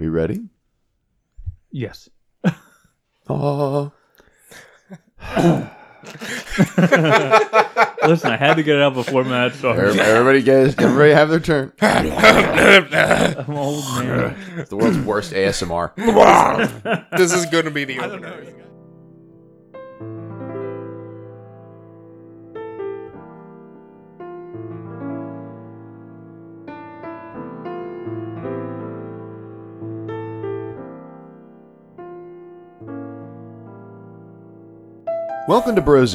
We ready? Yes. Oh, Listen, I had to get it out before Matt started. everybody gets everybody have their turn. I'm old man. It's the world's worst ASMR. this is going to be the opener. Welcome to Brose.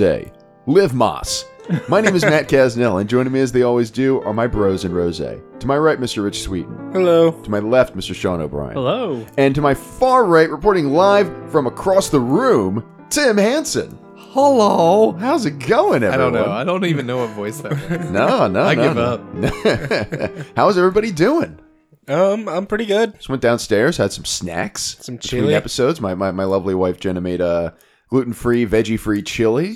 Live Moss. My name is Matt Casnell, and joining me as they always do are my bros and Rose. To my right, Mr. Rich Sweeten. Hello. To my left, Mr. Sean O'Brien. Hello. And to my far right, reporting live from across the room, Tim Hansen. Hello. How's it going, everyone? I don't know. I don't even know what voice that was. No, no, I no, give no. up. How's everybody doing? Um, I'm pretty good. Just went downstairs, had some snacks. Some between chili. episodes. My, my my lovely wife Jenna made a gluten free, veggie free chili.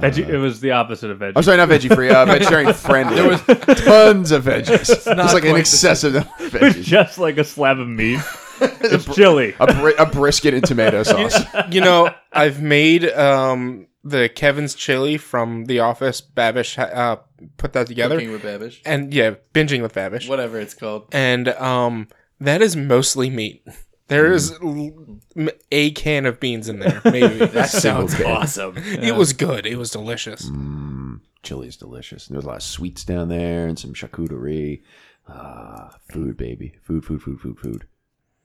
Veggie, it was the opposite of veggie. I'm sorry, not veggie free. Uh, vegetarian friendly. There was tons of veggies. It's like an quite excessive amount of It was veggies. just like a slab of meat. It's chili. A, bri- a brisket and tomato sauce. You know, I've made um the Kevin's chili from The Office. Babish uh, put that together, Cooking with Babish. and yeah, binging with Babish. Whatever it's called. And um, that is mostly meat. There is l- m- a can of beans in there, maybe. That sounds okay. awesome. It was good. It was delicious. Chili is delicious. There's a lot of sweets down there and some charcuterie. Ah, food, baby. Food, food, food, food, food.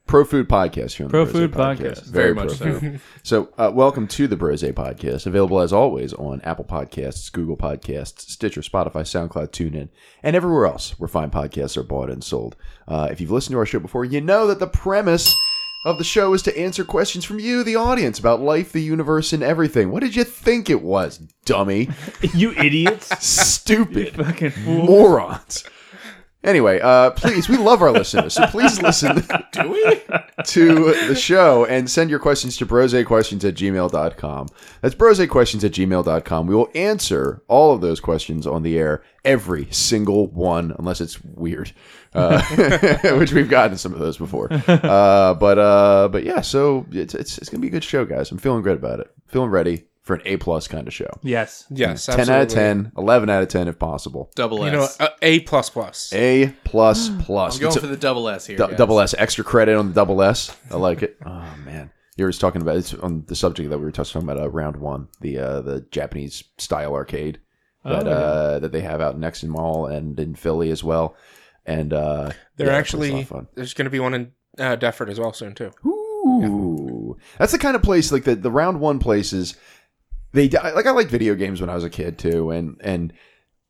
Pro Food Podcast here on Pro the Brose Food Podcast. Very, Very much pro food. So, uh, welcome to the Brose Podcast, available as always on Apple Podcasts, Google Podcasts, Stitcher, Spotify, SoundCloud, TuneIn, and everywhere else where fine podcasts are bought and sold. Uh, if you've listened to our show before, you know that the premise of the show is to answer questions from you, the audience, about life, the universe, and everything. What did you think it was, dummy? You idiots. Stupid Fucking fool. morons. Anyway, uh, please, we love our listeners, so please listen Do we? to the show and send your questions to brosequestions at gmail.com. That's brosequestions at gmail.com. We will answer all of those questions on the air, every single one, unless it's weird, uh, which we've gotten some of those before. Uh, but uh, but yeah, so it's, it's, it's going to be a good show, guys. I'm feeling good about it. Feeling ready for an A plus kind of show. Yes. Yes, 10 out of 10, 11 out of 10 if possible. Double You know, S. uh, A plus plus. A plus plus. I'm going It's a- for the double S here. Du- guys. double S, extra credit on the double S. I like it. Oh man, you were just talking about it's on the subject that we were touching about uh, round one, the uh, the Japanese style arcade that Oh, yeah. uh, that they have out in Exton Mall and in Philly as well. And uh, They're yeah, it's a actually of fun. there's going to be one in uh, Deptford as well soon too. Ooh, that's the kind of place like the the round one places. They like I liked video games when I was a kid too, and and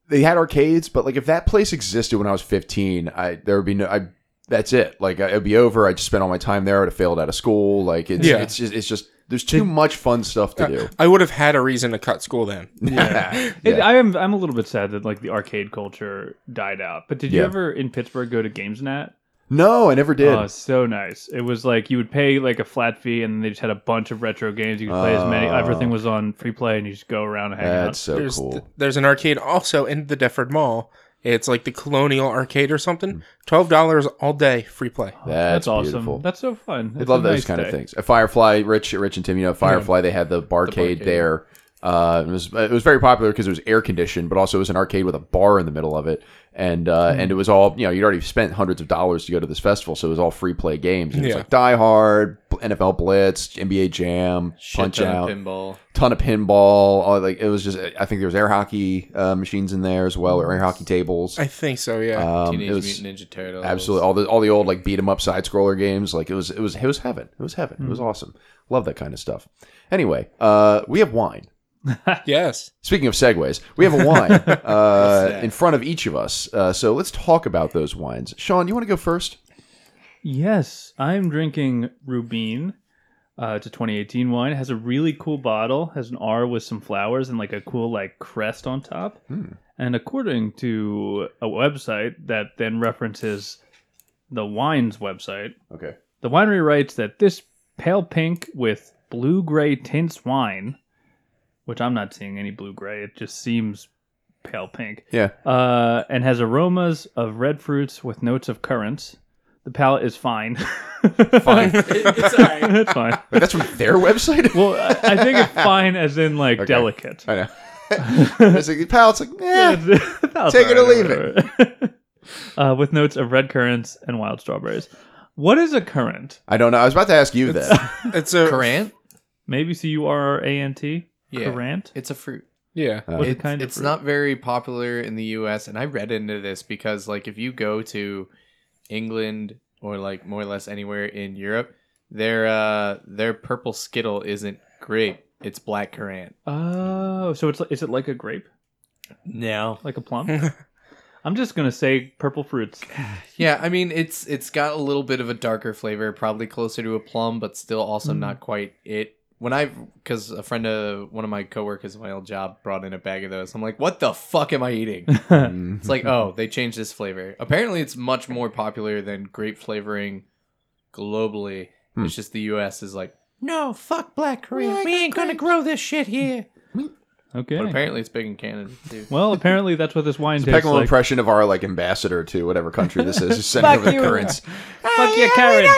they had arcades. But like if that place existed when I was fifteen, I there would be no. I that's it. Like it'd be over. I just spent all my time there. I'd have failed out of school. Like it's Yeah. it's just it's just there's too much fun stuff to do. I would have had a reason to cut school then. Yeah. It, I am. I'm a little bit sad that like the arcade culture died out. But did you Yeah. ever in Pittsburgh go to Games N' At? No, I never did. Oh, so nice. It was like you would pay like a flat fee, and they just had a bunch of retro games. You could play as many. Oh. Everything was on free play, and you just go around and hang that's out. so there's cool. there's an arcade also in the Deptford Mall. It's like the Colonial Arcade or something. Twelve dollars all day, free play. Oh, that's, awesome. beautiful. That's so fun. I love those nice kind of things. A Firefly, Rich, Rich and Tim, you know, Firefly. They had the barcade barcade. there. Uh, it was it was very popular because it was air conditioned, but also it was an arcade with a bar in the middle of it, and uh, Hmm. and it was all you know. You'd already spent hundreds of dollars to go to this festival, so it was all free play games. And It was Yeah. like Die Hard, NFL Blitz, NBA Jam, Shit Punch Out, pinball. ton of pinball. All, like it was just. I think there was air hockey uh, machines in there as well, or air hockey tables. I think so. Yeah. Um, Teenage was, Mutant Ninja Turtles. Absolutely, all the all the old like beat 'em up side scroller games. Like it was it was it was heaven. It was heaven. It Hmm. was awesome. Love that kind of stuff. Anyway, uh, we have wine. yes. Speaking of segues, we have a wine uh, in front of each of us. Uh, so let's talk about those wines. Sean, you want to go first? Yes, I'm drinking Rubin. Uh, it's a 2018 wine. It has a really cool bottle. Has an R with some flowers and like a cool like crest on top. And according to a website that then references the wine's website, Okay. the winery writes that this pale pink with blue gray tints wine, which I'm not seeing any blue gray. It just seems pale pink Yeah. uh, and has aromas of red fruits with notes of currants. The palate is fine. Fine. it's alright. it's fine. Wait, that's from their website. Well, I, I think it's fine as in like Okay. delicate. I know. it's like, the palate's like, eh. Palate Take it or leave it. uh, with notes of red currants and wild strawberries. What is a currant? I don't know. I was about to ask you that. It's a Currant? Maybe C U R A N T. Yeah. Currant. It's a fruit. yeah. Uh, What It's, kind of it's fruit? not very popular in the US and I read into this because like if you go to England or like more or less anywhere in Europe, their uh their purple skittle isn't grape, it's black currant. Oh, so it's is it like a grape, No. like a plum? I'm just gonna say purple fruits. Yeah, I mean it's it's got a little bit of a darker flavor, probably closer to a plum, but still also not quite it. When I, because a friend of one of my coworkers at my old job brought in a bag of those, I'm like, what the fuck am I eating? Mm. It's like, oh, they changed this flavor. Apparently, it's much more popular than grape flavoring globally. Hmm. It's just the U.S. is like, no, fuck black Korea. We ain't gonna grow this shit here. Okay. But apparently, it's big in Canada too. Well, apparently that's what this wine tastes Peckham like. impression of our like ambassador to whatever country this is, just sending over the currants. Fuck your currants.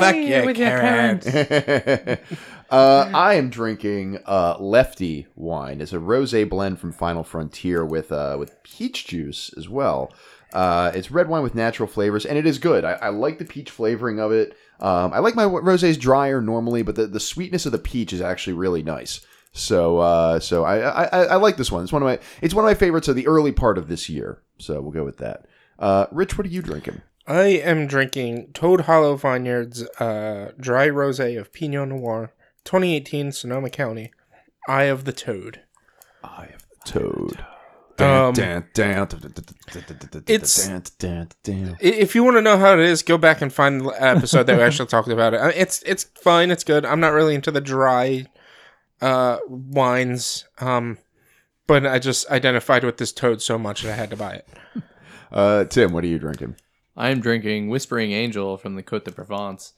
fuck yeah, Karen. uh, I am drinking uh, Lefty wine. It's a rosé blend from Final Frontier with uh, with peach juice as well. Uh, it's red wine with natural flavors, and it is good. I, I like the peach flavoring of it. Um, I like my rosés drier normally, but the, the sweetness of the peach is actually really nice. So uh, so I, I I I like this one. It's one of my it's one of my favorites of the early part of this year. So we'll go with that. Uh, Rich, what are you drinking? I am drinking Toad Hollow Vineyards uh, dry rosé of Pinot Noir, 2018, Sonoma County. Eye of the Toad. Eye of the Toad. Um, it's I- If you want to know how it is, go back and find the episode that we actually talked about it. It's it's fine. It's good. I'm not really into the dry uh, wines, um, but I just identified with this toad so much that I had to buy it. uh, Tim, what are you drinking? I am drinking Whispering Angel from the Côte de Provence.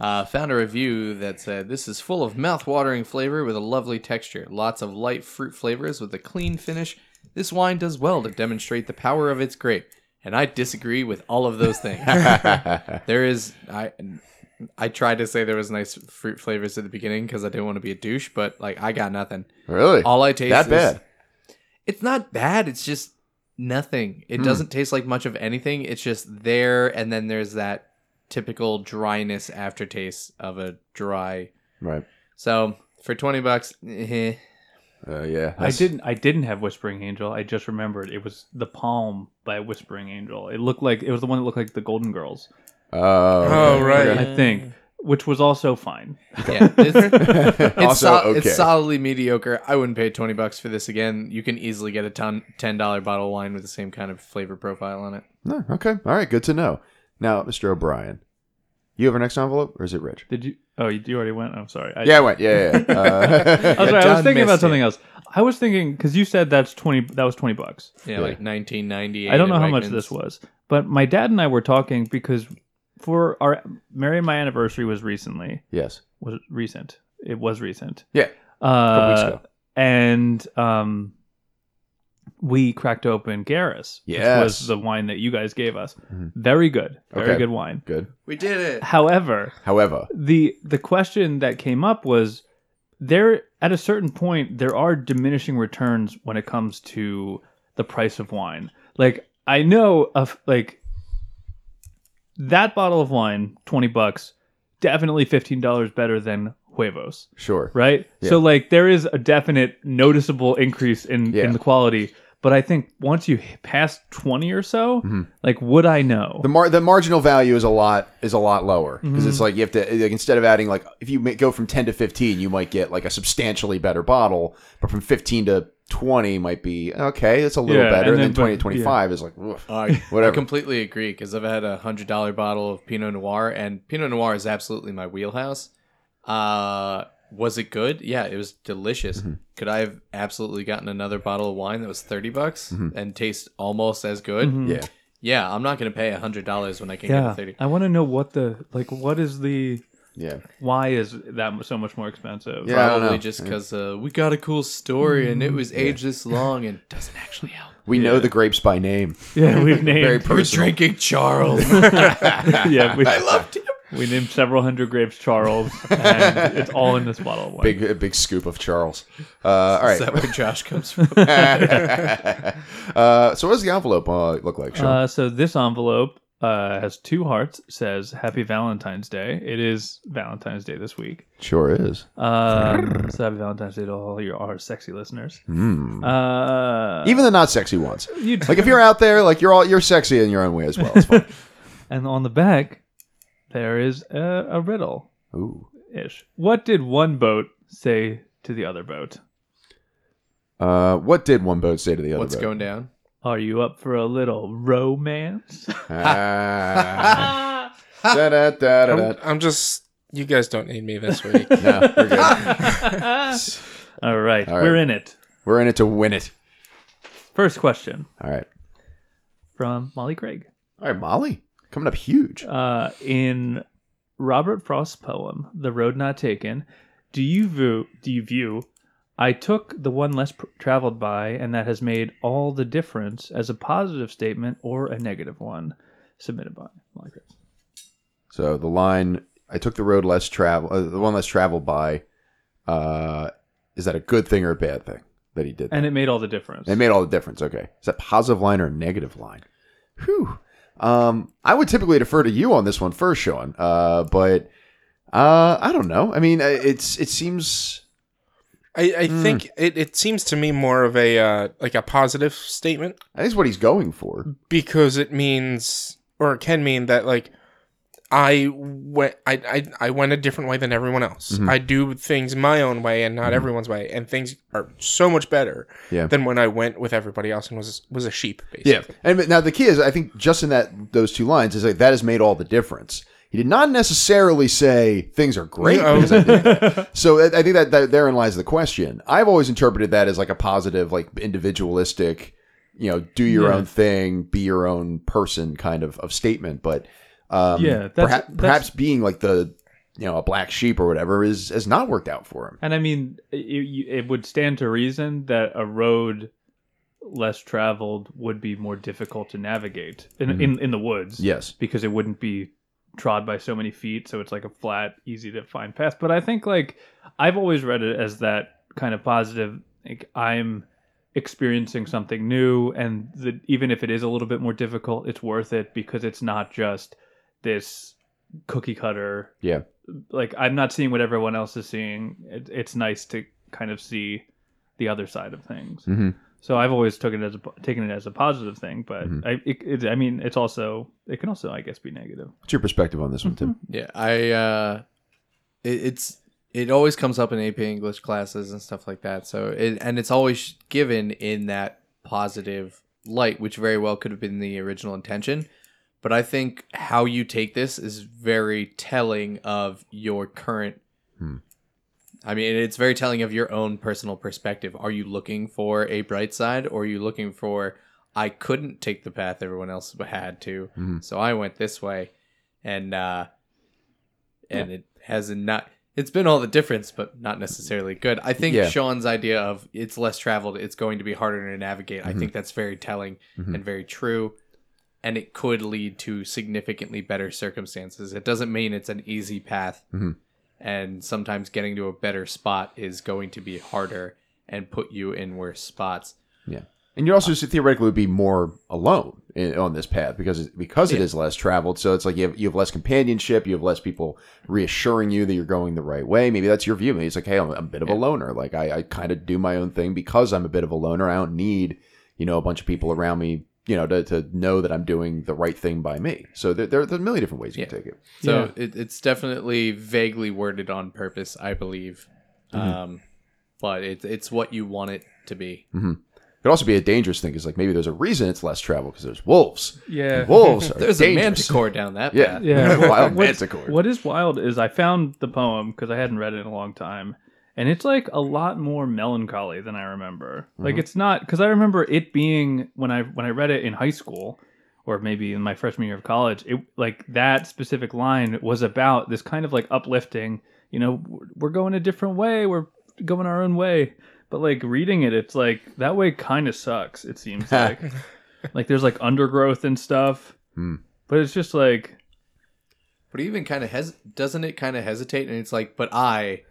Uh, found a review that said this is full of mouth-watering flavor with a lovely texture, lots of light fruit flavors with a clean finish. This wine does well to demonstrate the power of its grape, and I disagree with all of those things. there is I I tried to say there was nice fruit flavors at the beginning because I didn't want to be a douche, but like I got nothing. really? All I taste that is- bad? it's not bad. It's just nothing. It Hmm. doesn't taste like much of anything. It's just there, and then there's that typical dryness aftertaste of a dry. Right. So for twenty bucks, eh, Uh, yeah. I didn't. I didn't have Whispering Angel. I just remembered it was the Palm by Whispering Angel. It looked like it was the one that looked like the Golden Girls. Oh, Oh, okay. right. I think, which was also fine. yeah, it's, it's, also, sol- okay. it's solidly mediocre. I wouldn't pay twenty bucks for this again. You can easily get a ton ten dollar bottle of wine with the same kind of flavor profile on it. No, okay. All right. Good to know. Now, Mr. O'Brien, you have our next envelope, or is it Rich? Did you? Oh, you, you already went. I'm sorry. I, Yeah, I went. Yeah, yeah. yeah. Uh, I was, sorry, I was thinking about missed something else. I was thinking because you said that's twenty. That was twenty bucks. Yeah, Yeah. like nineteen ninety eight. I don't know how much this was, but my dad and I were talking because for our Mary and my anniversary was recently. yes. Was it recent? It was recent. Yeah. Uh, weeks ago. And um, we cracked open Garris, which Yes. was the wine that you guys gave us. Mhm. Very good, very Okay. good wine. Good. We did it. However, However, the the question that came up was there at a certain point there are diminishing returns when it comes to the price of wine. Like I know of like that bottle of wine, twenty bucks, definitely fifteen dollars better than Huevos, sure. right? Yeah. So like there is a definite noticeable increase in Yeah. in the quality. But I think once you pass twenty or so, Mhm. like would I know? The mar- the marginal value is a lot is a lot lower because it's Mm-hmm. like you have to like instead of adding like if you go from ten to fifteen, you might get like a substantially better bottle, but from fifteen to twenty might be okay. It's a little Yeah, better, and and, then- then twenty to but- twenty five is like oof. I, Whatever. I completely agree because I've had a hundred dollar bottle of Pinot Noir, and Pinot Noir is absolutely my wheelhouse. Uh, was it good? Yeah, it was delicious. Mm-hmm. Could I have absolutely gotten another bottle of wine that was thirty bucks and taste almost as good? Mhm. yeah. Yeah, I'm not gonna pay a hundred dollars when I can get yeah a thirty. i want to know what the like what is the Yeah. Why is that so much more expensive? Yeah. I don't Probably know. just because uh, we got a cool story and it was aged this long and doesn't actually help. We know the grapes by name. Yeah, we've Very named. We're personal. drinking Charles. yeah, we, I loved it. we named several hundred grapes Charles, and it's all in this bottle of wine. Big a big scoop of Charles. Uh, all Is that where Josh comes from? uh, so what does the envelope uh, look like, Sean? Uh, so this envelope uh, has two hearts. Says Happy Valentine's Day. It is Valentine's Day this week. sure is. Um, so happy Valentine's Day to all your our sexy listeners. Mm. Uh, Even the not sexy ones. you Like if you're out there, like you're all you're sexy in your own way as well. It's fine. and on the back there is a, a riddle Ooh. ish. What did one boat say to the other boat? Uh, what did one boat say to the other What's boat? going down? Are you up for a little romance? Ah. Da-da-da-da-da. I'm, I'm just. You guys don't need me this week. No, we're good. All right, All right. we're in it. We're in it to win it. First question All right. from Molly Craig. All right, Molly. Coming up huge. Uh, in Robert Frost's poem, "The Road Not Taken," do you view do you view I took the one less pr- traveled by, and that has made all the difference as a positive statement or a negative one? Submitted by Molly. So the line, I took the road less travel, uh, the one less traveled by, uh, is that a good thing or a bad thing that he did? that? And it made all the difference. It made all the difference. Okay. Is that positive line or negative line? Whew. Um, I would typically defer to you on this one first, Sean. Uh, but uh, I don't know. I mean, uh, it's it seems I, I think it, it seems to me more of a uh, like a positive statement That is what he's going for. because it means or it can mean that like I went I, I, I went a different way than everyone else. Mhm. I do things my own way and not everyone's way, and things are so much better Yeah. than when I went with everybody else and was was a sheep. Basically. And now the key is, I think, just in that those two lines is like that has made all the difference. He did not necessarily say things are great. No. because I did that. so I I think that, that therein lies the question. I've always interpreted that as like a positive, like individualistic, you know, do your Yeah. own thing, be your own person kind of, of statement. But um, Yeah, that's- perhaps, that's- perhaps being like the you know a black sheep or whatever is has not worked out for him. And I mean, it, you- it would stand to reason that a road less traveled would be more difficult to navigate in in, in the woods. Yes. because it wouldn't be trod by so many feet, so it's like a flat, easy to find path. But I think like I've always read it as that kind of positive. Like I'm experiencing something new, and the, even if it is a little bit more difficult, it's worth it because it's not just this cookie cutter Yeah. like I'm not seeing what everyone else is seeing. It, it's nice to kind of see the other side of things. hmm So I've always taken it as a, taken it as a positive thing, but Mhm. I, it, it, I mean, it's also it can also, I guess, be negative. What's your perspective on this one, Tim? Yeah, I uh it, it's it always comes up in AP English classes and stuff like that. So it and it's always given in that positive light, which very well could have been the original intention. But I think how you take this is very telling of your current Hmm. I mean, it's very telling of your own personal perspective. Are you looking for a bright side or are you looking for I couldn't take the path everyone else had to, Mhm. so I went this way, and uh, and it has not. It's been all the difference, but not necessarily good. I think Yeah. Sean's idea of it's less traveled, it's going to be harder to navigate. I Mhm. think that's very telling Mhm. and very true, and it could lead to significantly better circumstances. It doesn't mean it's an easy path, Mhm. And sometimes getting to a better spot is going to be harder and put you in worse spots. Yeah. And you also theoretically would be more alone in, on this path because it, because it Yeah. is less traveled. So it's like you have you have less companionship. You have less people reassuring you that you're going the right way. Maybe that's your view. Maybe it's like, hey, I'm a bit of a loner. Like I, I kind of do my own thing because I'm a bit of a loner. I don't need you know a bunch of people around me. You know, to, to know that I'm doing the right thing by me. So there, there, there are a million different ways you can take it. So it, it's definitely vaguely worded on purpose, I believe. Um, but it's it's what you want it to be. It could also be a dangerous thing because like maybe there's a reason it's less travel because there's wolves. Yeah, Wolves are There's dangerous. a manticore down that Yeah, path. Yeah, wild manticore. What is wild is I found the poem because I hadn't read it in a long time, and it's like a lot more melancholy than I remember. Like it's not because I remember it being when I when I read it in high school or maybe in my freshman year of college, it like that specific line was about this kind of like uplifting. You know, we're going a different way. We're going our own way. But like reading it, it's like that way kind of sucks. It seems like like there's like undergrowth and stuff. Hmm. But it's just like But even kind of hes doesn't it kind of hesitate and it's like, but I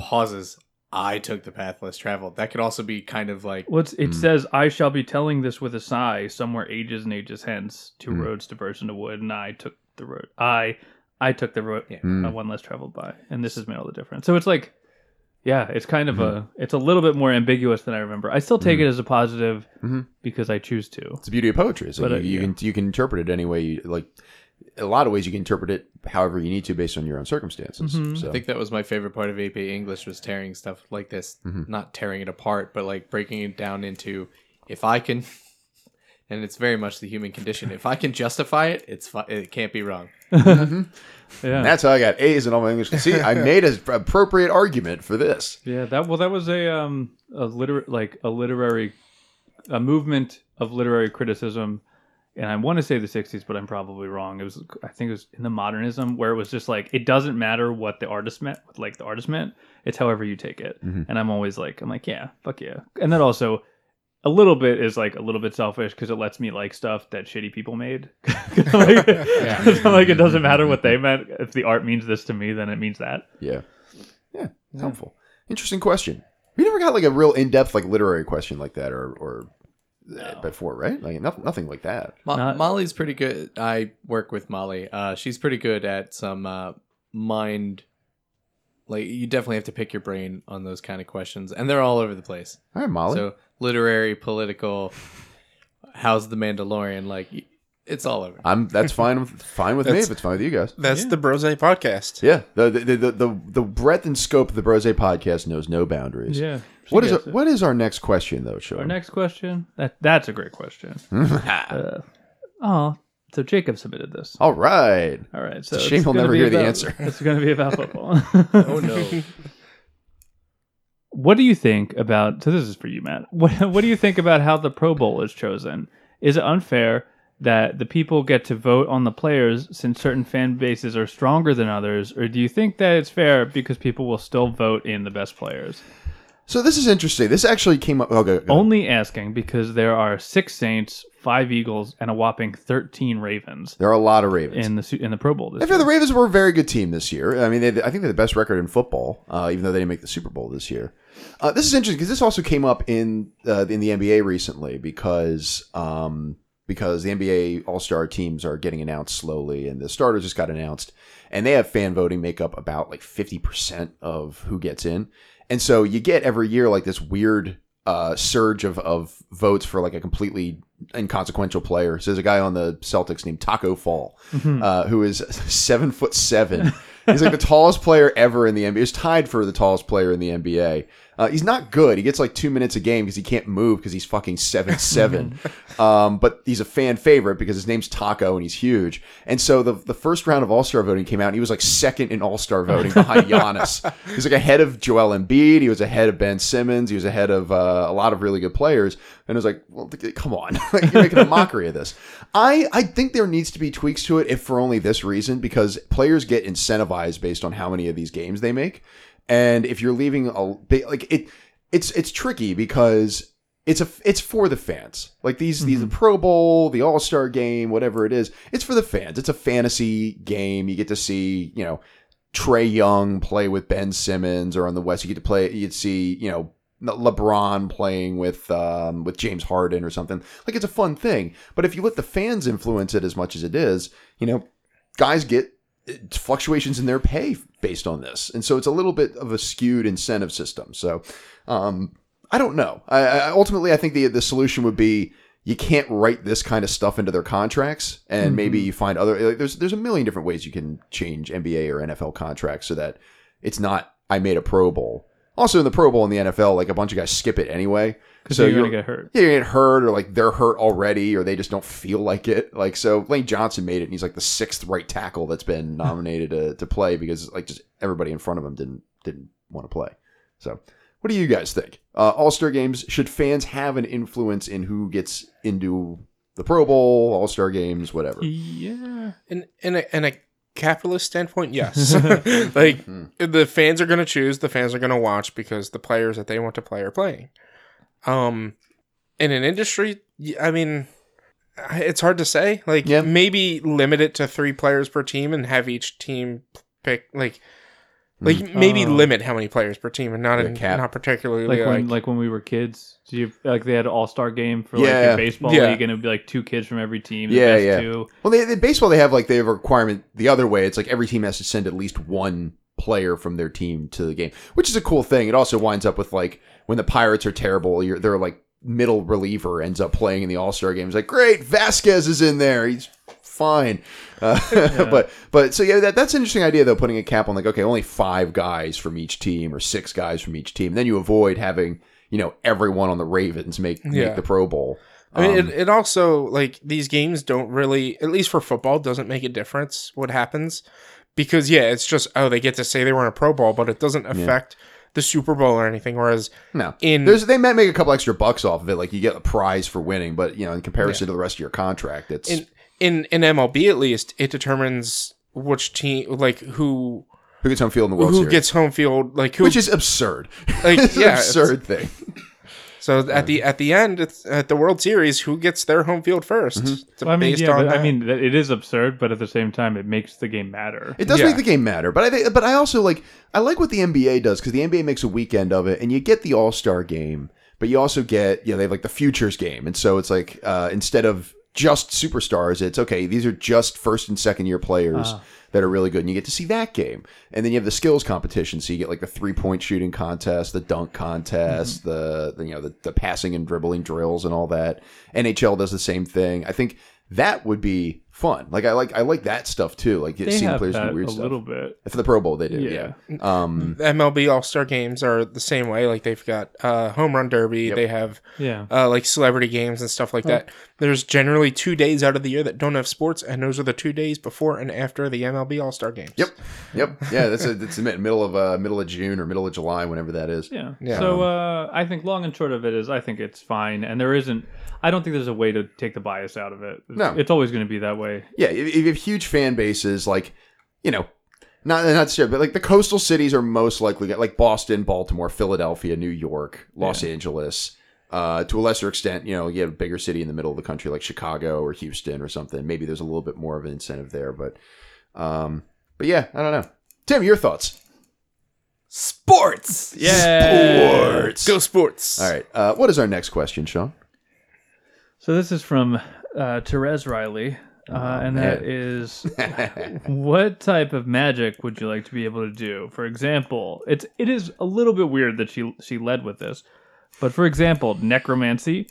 pauses. I took the path less traveled. That could also be kind of like What's it Hmm. says? I shall be telling this with a sigh. Somewhere ages and ages hence, two Hmm. roads diverge into wood, and I took the road. I, I took the road. Yeah. Hmm. uh, one less traveled by, and this has made all the difference. So it's like, yeah, it's kind of Mm-hmm. a, it's a little bit more ambiguous than I remember. I still take Hmm. it as a positive Mhm. because I choose to. It's the beauty of poetry. So But, you, uh, you yeah. can you can interpret it any way you like. A lot of ways you can interpret it however you need to based on your own circumstances. Mhm. So I think that was my favorite part of AP English was tearing stuff like this, Mhm. not tearing it apart, but like breaking it down into if I can, and it's very much the human condition. If I can justify it, it's fi- it can't be wrong. Yeah, that's how I got A's in all my English. See, I made an appropriate argument for this. yeah. That well, that was a um a liter like a literary, a movement of literary criticism. And I want to say the '60s, but I'm probably wrong. It was, I think, it was in the modernism where it was just like it doesn't matter what the artist meant, like the artist meant. It's however you take it. Mhm. And I'm always like, I'm like, yeah, fuck yeah. And that also, a little bit is like a little bit selfish because it lets me like stuff that shitty people made. 'Cause I'm like, 'cause like, it doesn't matter what they meant. If the art means this to me, then it means that. Yeah, yeah, it's helpful. Interesting question. We never got like a real in depth like literary question like that or or uh, before, right? Like nothing, nothing like that. Mo- Not- Molly's pretty good. I work with Molly. Uh, she's pretty good at some uh, mind. Like you definitely have to pick your brain on those kind of questions, and they're all over the place. All right, Molly. So literary, political. How's the Mandalorian? Like y- it's all over. I'm that's fine with fine with me That's- if it's fine with you guys. That's Yeah. the Brose podcast. Yeah, the the, the the the breadth and scope of the Brose podcast knows no boundaries. Yeah. What is our, what is our next question though, Sean? Our next question. That that's a great question. Uh, oh, so Jacob submitted this. All right. All right. So a shame he'll gonna never be hear the about- answer. It's going to be about football. Oh no! What do you think about? So this is for you, Matt. What What do you think about how the Pro Bowl is chosen? Is it unfair that the people get to vote on the players since certain fan bases are stronger than others, or do you think that it's fair because people will still vote in the best players? So this is interesting. This actually came up. Oh, go, go. Only asking because there are six Saints, five Eagles, and a whopping thirteen Ravens there are a lot of Ravens. in the in the Pro Bowl this year. the Ravens were a very good team this year. I mean, they, I think they're the best record in football, uh, even though they didn't make the Super Bowl this year. Uh, this is interesting because this also came up in uh, in the NBA recently because um, because the NBA All Star teams are getting announced slowly, and the starters just got announced, and they have fan voting make up about like fifty percent of who gets in, and so you get every year like this weird uh, surge of, of votes for like a completely inconsequential player. So there's a guy on the Celtics named Taco Fall, uh, who is seven foot seven. He's like the tallest player ever in the NBA. He's tied for the tallest player in the NBA. Uh, he's not good. He gets like two minutes a game because he can't move because he's fucking seven seven. um, but he's a fan favorite because his name's Taco and he's huge. And so the the first round of All Star voting came out and he was like second in All Star voting behind Giannis. He's like ahead of Joel Embiid. He was ahead of Ben Simmons. He was ahead of uh, a lot of really good players. And it was like, well, come on, you're making a mockery of this. I I think there needs to be tweaks to it, if for only this reason, because players get incentivized based on how many of these games they make. And if you're leaving a like it, it's it's tricky because it's a it's for the fans. Like these these the Pro Bowl, the All Star Game, whatever it is, it's for the fans. It's a fantasy game. You get to see you know Trae Young play with Ben Simmons, or on the West you get to play. You'd see you know LeBron playing with um, with James Harden or something. Like it's a fun thing. But if you let the fans influence it as much as it is, you know, guys get fluctuations in their pay based on this, and so it's a little bit of a skewed incentive system. So um, I don't know. I, I ultimately I think the the solution would be you can't write this kind of stuff into their contracts, and maybe you find other. Like, there's there's a million different ways you can change NBA or NFL contracts so that it's not I made a Pro Bowl. Also, in the Pro Bowl in the NFL, like a bunch of guys skip it anyway. Because So you're going you're- to get hurt. yeah, you get hurt or like they're hurt already or they just don't feel like it. Like so Lane Johnson made it and he's like the sixth right tackle that's been nominated to, to play because like just everybody in front of him didn't didn't want to play. So what do you guys think? Uh, All Star games should fans have an influence in who gets into the Pro Bowl, All Star games, whatever. Yeah. In in a, in a capitalist standpoint, yes. like the fans are going to choose, the fans are going to watch because the players that they want to play are playing. Um, in an industry, I mean, it's hard to say. Like Yeah. maybe limit it to three players per team and have each team pick like. Like maybe Oh. limit how many players per team, and not a in, cap. not particularly Like like, when like when we were kids. Do you like they had an all star game for like Yeah. a baseball Yeah. league and it'd be like two kids from every team. the Yeah, best yeah. Two. Well, they, they baseball they have like they have a requirement the other way. It's like every team has to send at least one player from their team to the game, which is a cool thing. It also winds up with like when the Pirates are terrible, you're, they're like middle reliever ends up playing in the All Star game. It's like great, Vasquez is in there. He's fine. Uh, but but so yeah, that, that's an interesting idea though. Putting a cap on like okay, only five guys from each team or six guys from each team. Then you avoid having you know everyone on the Ravens make Yeah. make the Pro Bowl. I mean, Um, it, it also like these games don't really, at least for football, doesn't make a difference what happens because yeah, it's just oh they get to say they were in a Pro Bowl, but it doesn't affect the Super Bowl or anything. Whereas No, in There's they might make a couple extra bucks off of it, like you get a prize for winning, but you know, in comparison to the rest of your contract, it's in in in MLB at least, it determines which team like who who gets home field in the World who Series, gets home field like who which is absurd. Like, it's an yeah, it's- absurd thing. So at the at the end it's at the World Series who gets their home field 1st Mm-hmm. Well, I mean, based yeah, on but I mean, it is absurd, but at the same time, it makes the game matter. It does Yeah. make the game matter, but I think, but I also like I like what the NBA does because the NBA makes a weekend of it, and you get the All Star game, but you also get you know they have like the futures game, and so it's like uh, instead of just superstars, it's okay. These are just first and second year players uh-huh. that are really good, and you get to see that game, and then you have the skills competition, so you get like the three point shooting contest, the dunk contest, mm-hmm. the, the you know the, the passing and dribbling drills and all that. NHL does the same thing. I think that would be fun. Like I like I like that stuff too. Like They seeing have players that do weird a stuff. little bit. For the Pro Bowl, they do. Yeah. Yeah. Um, MLB All Star games are the same way. Like they've got uh, home run derby. They have Yeah. uh, like celebrity games and stuff like that. There's generally two days out of the year that don't have sports, and those are the two days before and after the MLB All Star games. yep. Yep. Yeah. That's a, that's the middle of uh, middle of June or middle of July, whenever that is. Yeah. Yeah. So uh, I think long and short of it is, I think it's fine, and there isn't. I don't think there's a way to take the bias out of it. No. it's always going to be that way. Yeah. If, if you have huge fan bases, like you know, not not sure, but like the coastal cities are most likely like Boston, Baltimore, Philadelphia, New York, Los Angeles. Uh, to a lesser extent, you know, you have a bigger city in the middle of the country like Chicago or Houston or something. Maybe there's a little bit more of an incentive there, but, um, but yeah, I don't know. Tim, your thoughts? Sports. Yeah. Sports. Go sports. All right. Uh, what is our next question, Sean? So this is from uh, Therese Riley, uh, and that is, what type of magic would you like to be able to do? For example, it's it is a little bit weird that she she led with this, but for example, necromancy,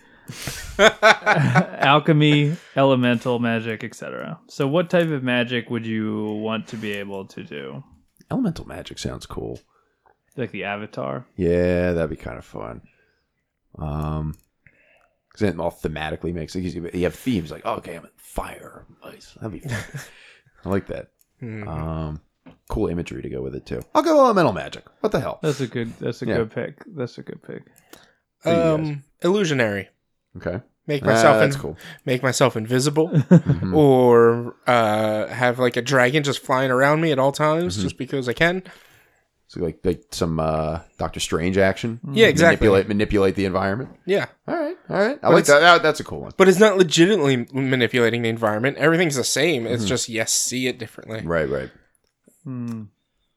alchemy, elemental magic, etc. So, what type of magic would you want to be able to do? Elemental magic sounds cool. Like the Avatar. Yeah, that'd be kind of fun. Um, because it all thematically makes it. You have themes like, oh, okay, I'm in fire, ice. That'd be fun. I like that. Um, cool imagery to go with it too. I'll go elemental magic. What the hell? That's a good. That's a Yeah. good pick. That's a good pick. do you guys? Um, illusionary. Okay, Make myself that's in- cool. make myself invisible, or uh, have like a dragon just flying around me at all times, Mm-hmm. just because I can. So like like some uh, Doctor Strange action. Yeah, exactly. Manipulate manipulate the environment. Yeah, All right, all right. I But like that. that. That's a cool one. but it's not legitimately manipulating the environment. Everything's the same. Mm-hmm. It's just yes, see it differently. Right, right. Hmm.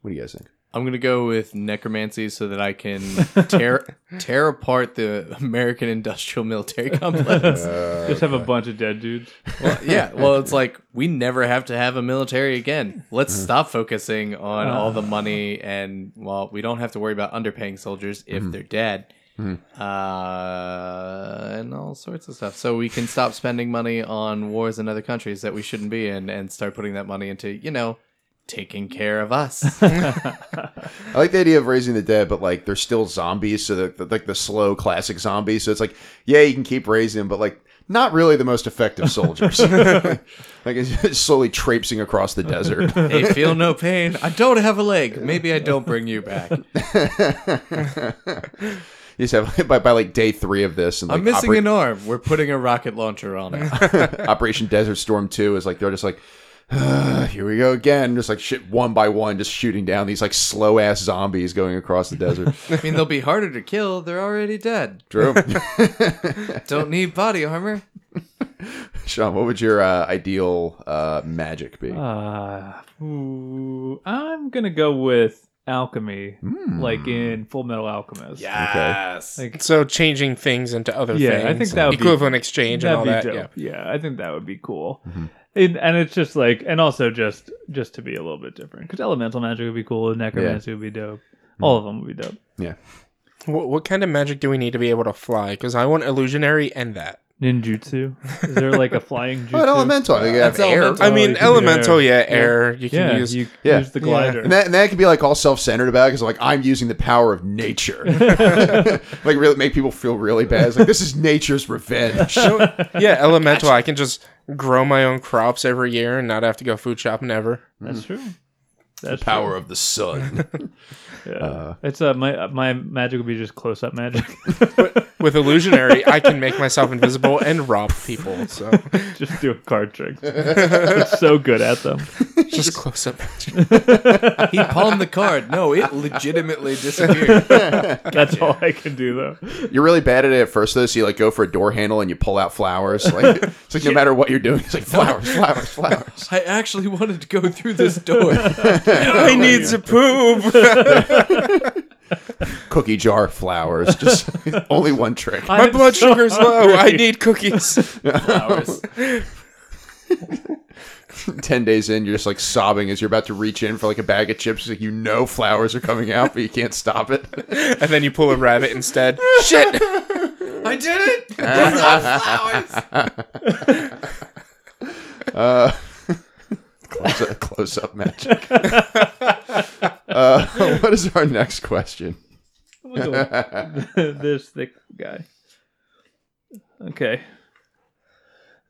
What do you guys think? I'm gonna go with necromancy so that I can tear tear apart the American industrial military complex. Uh, Just have a bunch of dead dudes. well, yeah, well, it's like we never have to have a military again. Let's mm. stop focusing on all the ah. money and well, we don't have to worry about underpaying soldiers if mm-hmm. they're dead. Mm. Uh, and all sorts of stuff. So we can stop spending money on wars in other countries that we shouldn't be in and start putting that money into, you know, taking care of us. I like the idea of raising the dead, but like they're still zombies, so they're, like the slow classic zombies. So it's like, yeah, you can keep raising them, but like not really the most effective soldiers. like it's slowly traipsing across the desert. hey, feel no pain. I don't have a leg. Maybe I don't bring you back. You just have by, by like day three of this, and like I'm missing Oper- an arm. We're putting a rocket launcher on it. Operation Desert Storm Two is like they're just like. "Ah, here we go again, just like shit one by one, just shooting down these like slow ass zombies going across the desert. I mean, they'll be harder to kill. They're already dead. True. Don't need body armor. Sean, what would your uh, ideal uh, magic be? Uh, ooh, I'm gonna go with alchemy, Hmm. like in Full Metal Alchemist. Yes. Like So changing things into other Yeah, things. I think that would be- equivalent exchange and all be that. dope. Yeah. Yeah. I think that would be cool. Mm-hmm. And, and it's just like, and also just just to be a little bit different, because elemental magic would be cool, and necromancy would be dope. Hmm. All of them would be dope. yeah. What, what kind of magic do we need to be able to fly? Because I want illusionary and that. Ninjutsu. Is there like a flying jutsu? Oh, an elemental. You have That's air. elemental. I Oh, mean, can do elemental, air. yeah, air. You can Yeah, use. you Yeah. use the glider. And that, and that could be like all self-centered about it because like I'm using the power of nature, like really make people feel really bad. It's like this is nature's revenge. yeah, elemental. I can just grow my own crops every year and not have to go food shopping ever. That's true. That's power true. of the sun. Yeah. it's uh, my my magic would be just close up magic. With illusionary, I can make myself invisible and rob people. So just do a card tricks. it's so good at them. just close up. He palmed the card. No, it legitimately disappeared. That's all I can do though. You're really bad at it at first though, so you like go for a door handle and you pull out flowers. Like it's like no matter what you're doing, it's like flowers, flowers, flowers. I actually wanted to go through this door. I need to poop. Cookie jar flowers. Just only one trick. My I'm blood so sugar's low. I need cookies. Flowers. Ten days in, you're just like sobbing as you're about to reach in for like a bag of chips. Like you know flowers are coming out, but you can't stop it. And then you pull a rabbit instead. Shit. I did it. Flowers. Uh, close, up, close up magic. uh, what is our next question? We'll this thick guy. Okay.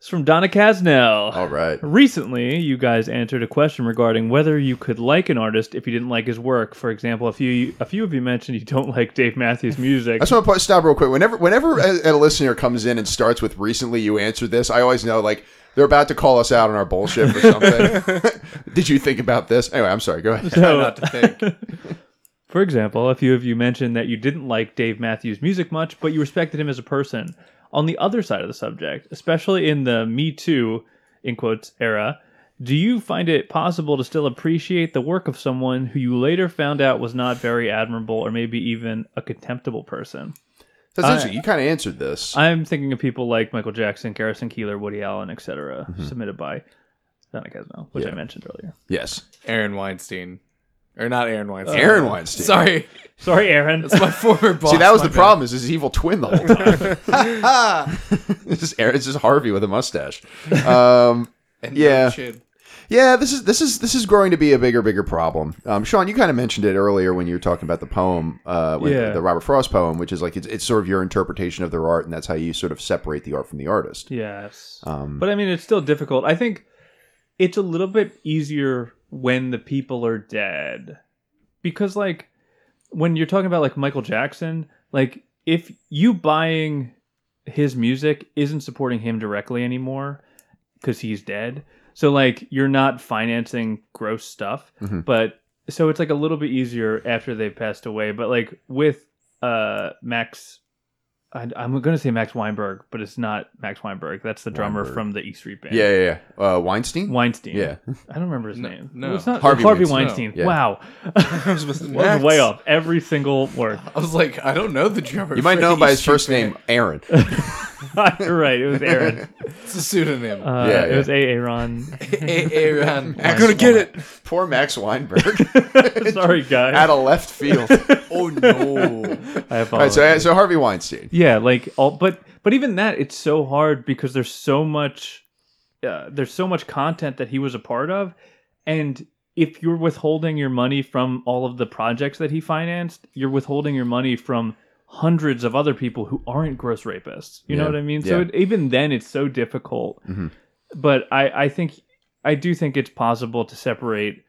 It's from Donna Casnell. All right. Recently, you guys answered a question regarding whether you could like an artist if you didn't like his work. For example, a few a few of you mentioned you don't like Dave Matthews' music. I just want to stop real quick. Whenever, whenever a, a listener comes in and starts with "recently you answered this," I always know like they're about to call us out on our bullshit or something. Did you think about this? Anyway, I'm sorry. Go ahead. Try not to think. For example, a few of you mentioned that you didn't like Dave Matthews' music much, but you respected him as a person. On the other side of the subject, especially in the Me Too, in quotes, era, do you find it possible to still appreciate the work of someone who you later found out was not very admirable or maybe even a contemptible person? That's I- interesting. You kind of answered this. I'm thinking of people like Michael Jackson, Garrison Keillor, Woody Allen, etc., Mm-hmm. submitted by Donna Casnell, which I mentioned earlier. yes, Aaron Weinstein. Or not Aaron Weinstein. Aaron Weinstein. Sorry. Sorry, Aaron. That's my former boss. See, that was my the bad. problem. Is his evil twin the whole time? this is Aaron. It's just Harvey with a mustache. Um, And Yeah. chin. Yeah, this is this is this is growing to be a bigger bigger problem. Um, Sean, you kind of mentioned it earlier when you were talking about the poem, uh, when- Yeah. the Robert Frost poem, which is like it's, it's sort of your interpretation of their art, and that's how you sort of separate the art from the artist. Yes. Um, but I mean, it's still difficult. I think it's a little bit easier when the people are dead. Because, like, when you're talking about, like, Michael Jackson, like, if you buying his music isn't supporting him directly anymore because he's dead. So, like, you're not financing gross stuff. Mhm. But so it's like a little bit easier after they've passed away. But, like, with uh, Max I, I'm going to say Max Weinberg, but it's not Max Weinberg. That's the drummer Weinberg. from the E Street Band. yeah, yeah, yeah. Uh, Weinstein. Weinstein. Yeah. I don't remember his No, name. no. it's not Harvey Harvey, Weinstein. Weinstein. No. Wow, I was with was way off every single word. I was like, I don't know the drummer. You might know him by his first Band. name, Aaron. You're right. It was Aaron. It's a pseudonym. Uh, Yeah, it yeah. was A. Aaron. Aaron. I'm gonna get it. Poor Max Weinberg. Sorry, guys. Out of left field. Oh no. I All right, apologize. so, so Harvey Weinstein. yeah, like all, but but even that, it's so hard because there's so much, uh, there's so much content that he was a part of, and if you're withholding your money from all of the projects that he financed, you're withholding your money from hundreds of other people who aren't gross rapists. You know what I mean? So it, even then, it's so difficult. Mhm. But I, I think, I do think it's possible to separate,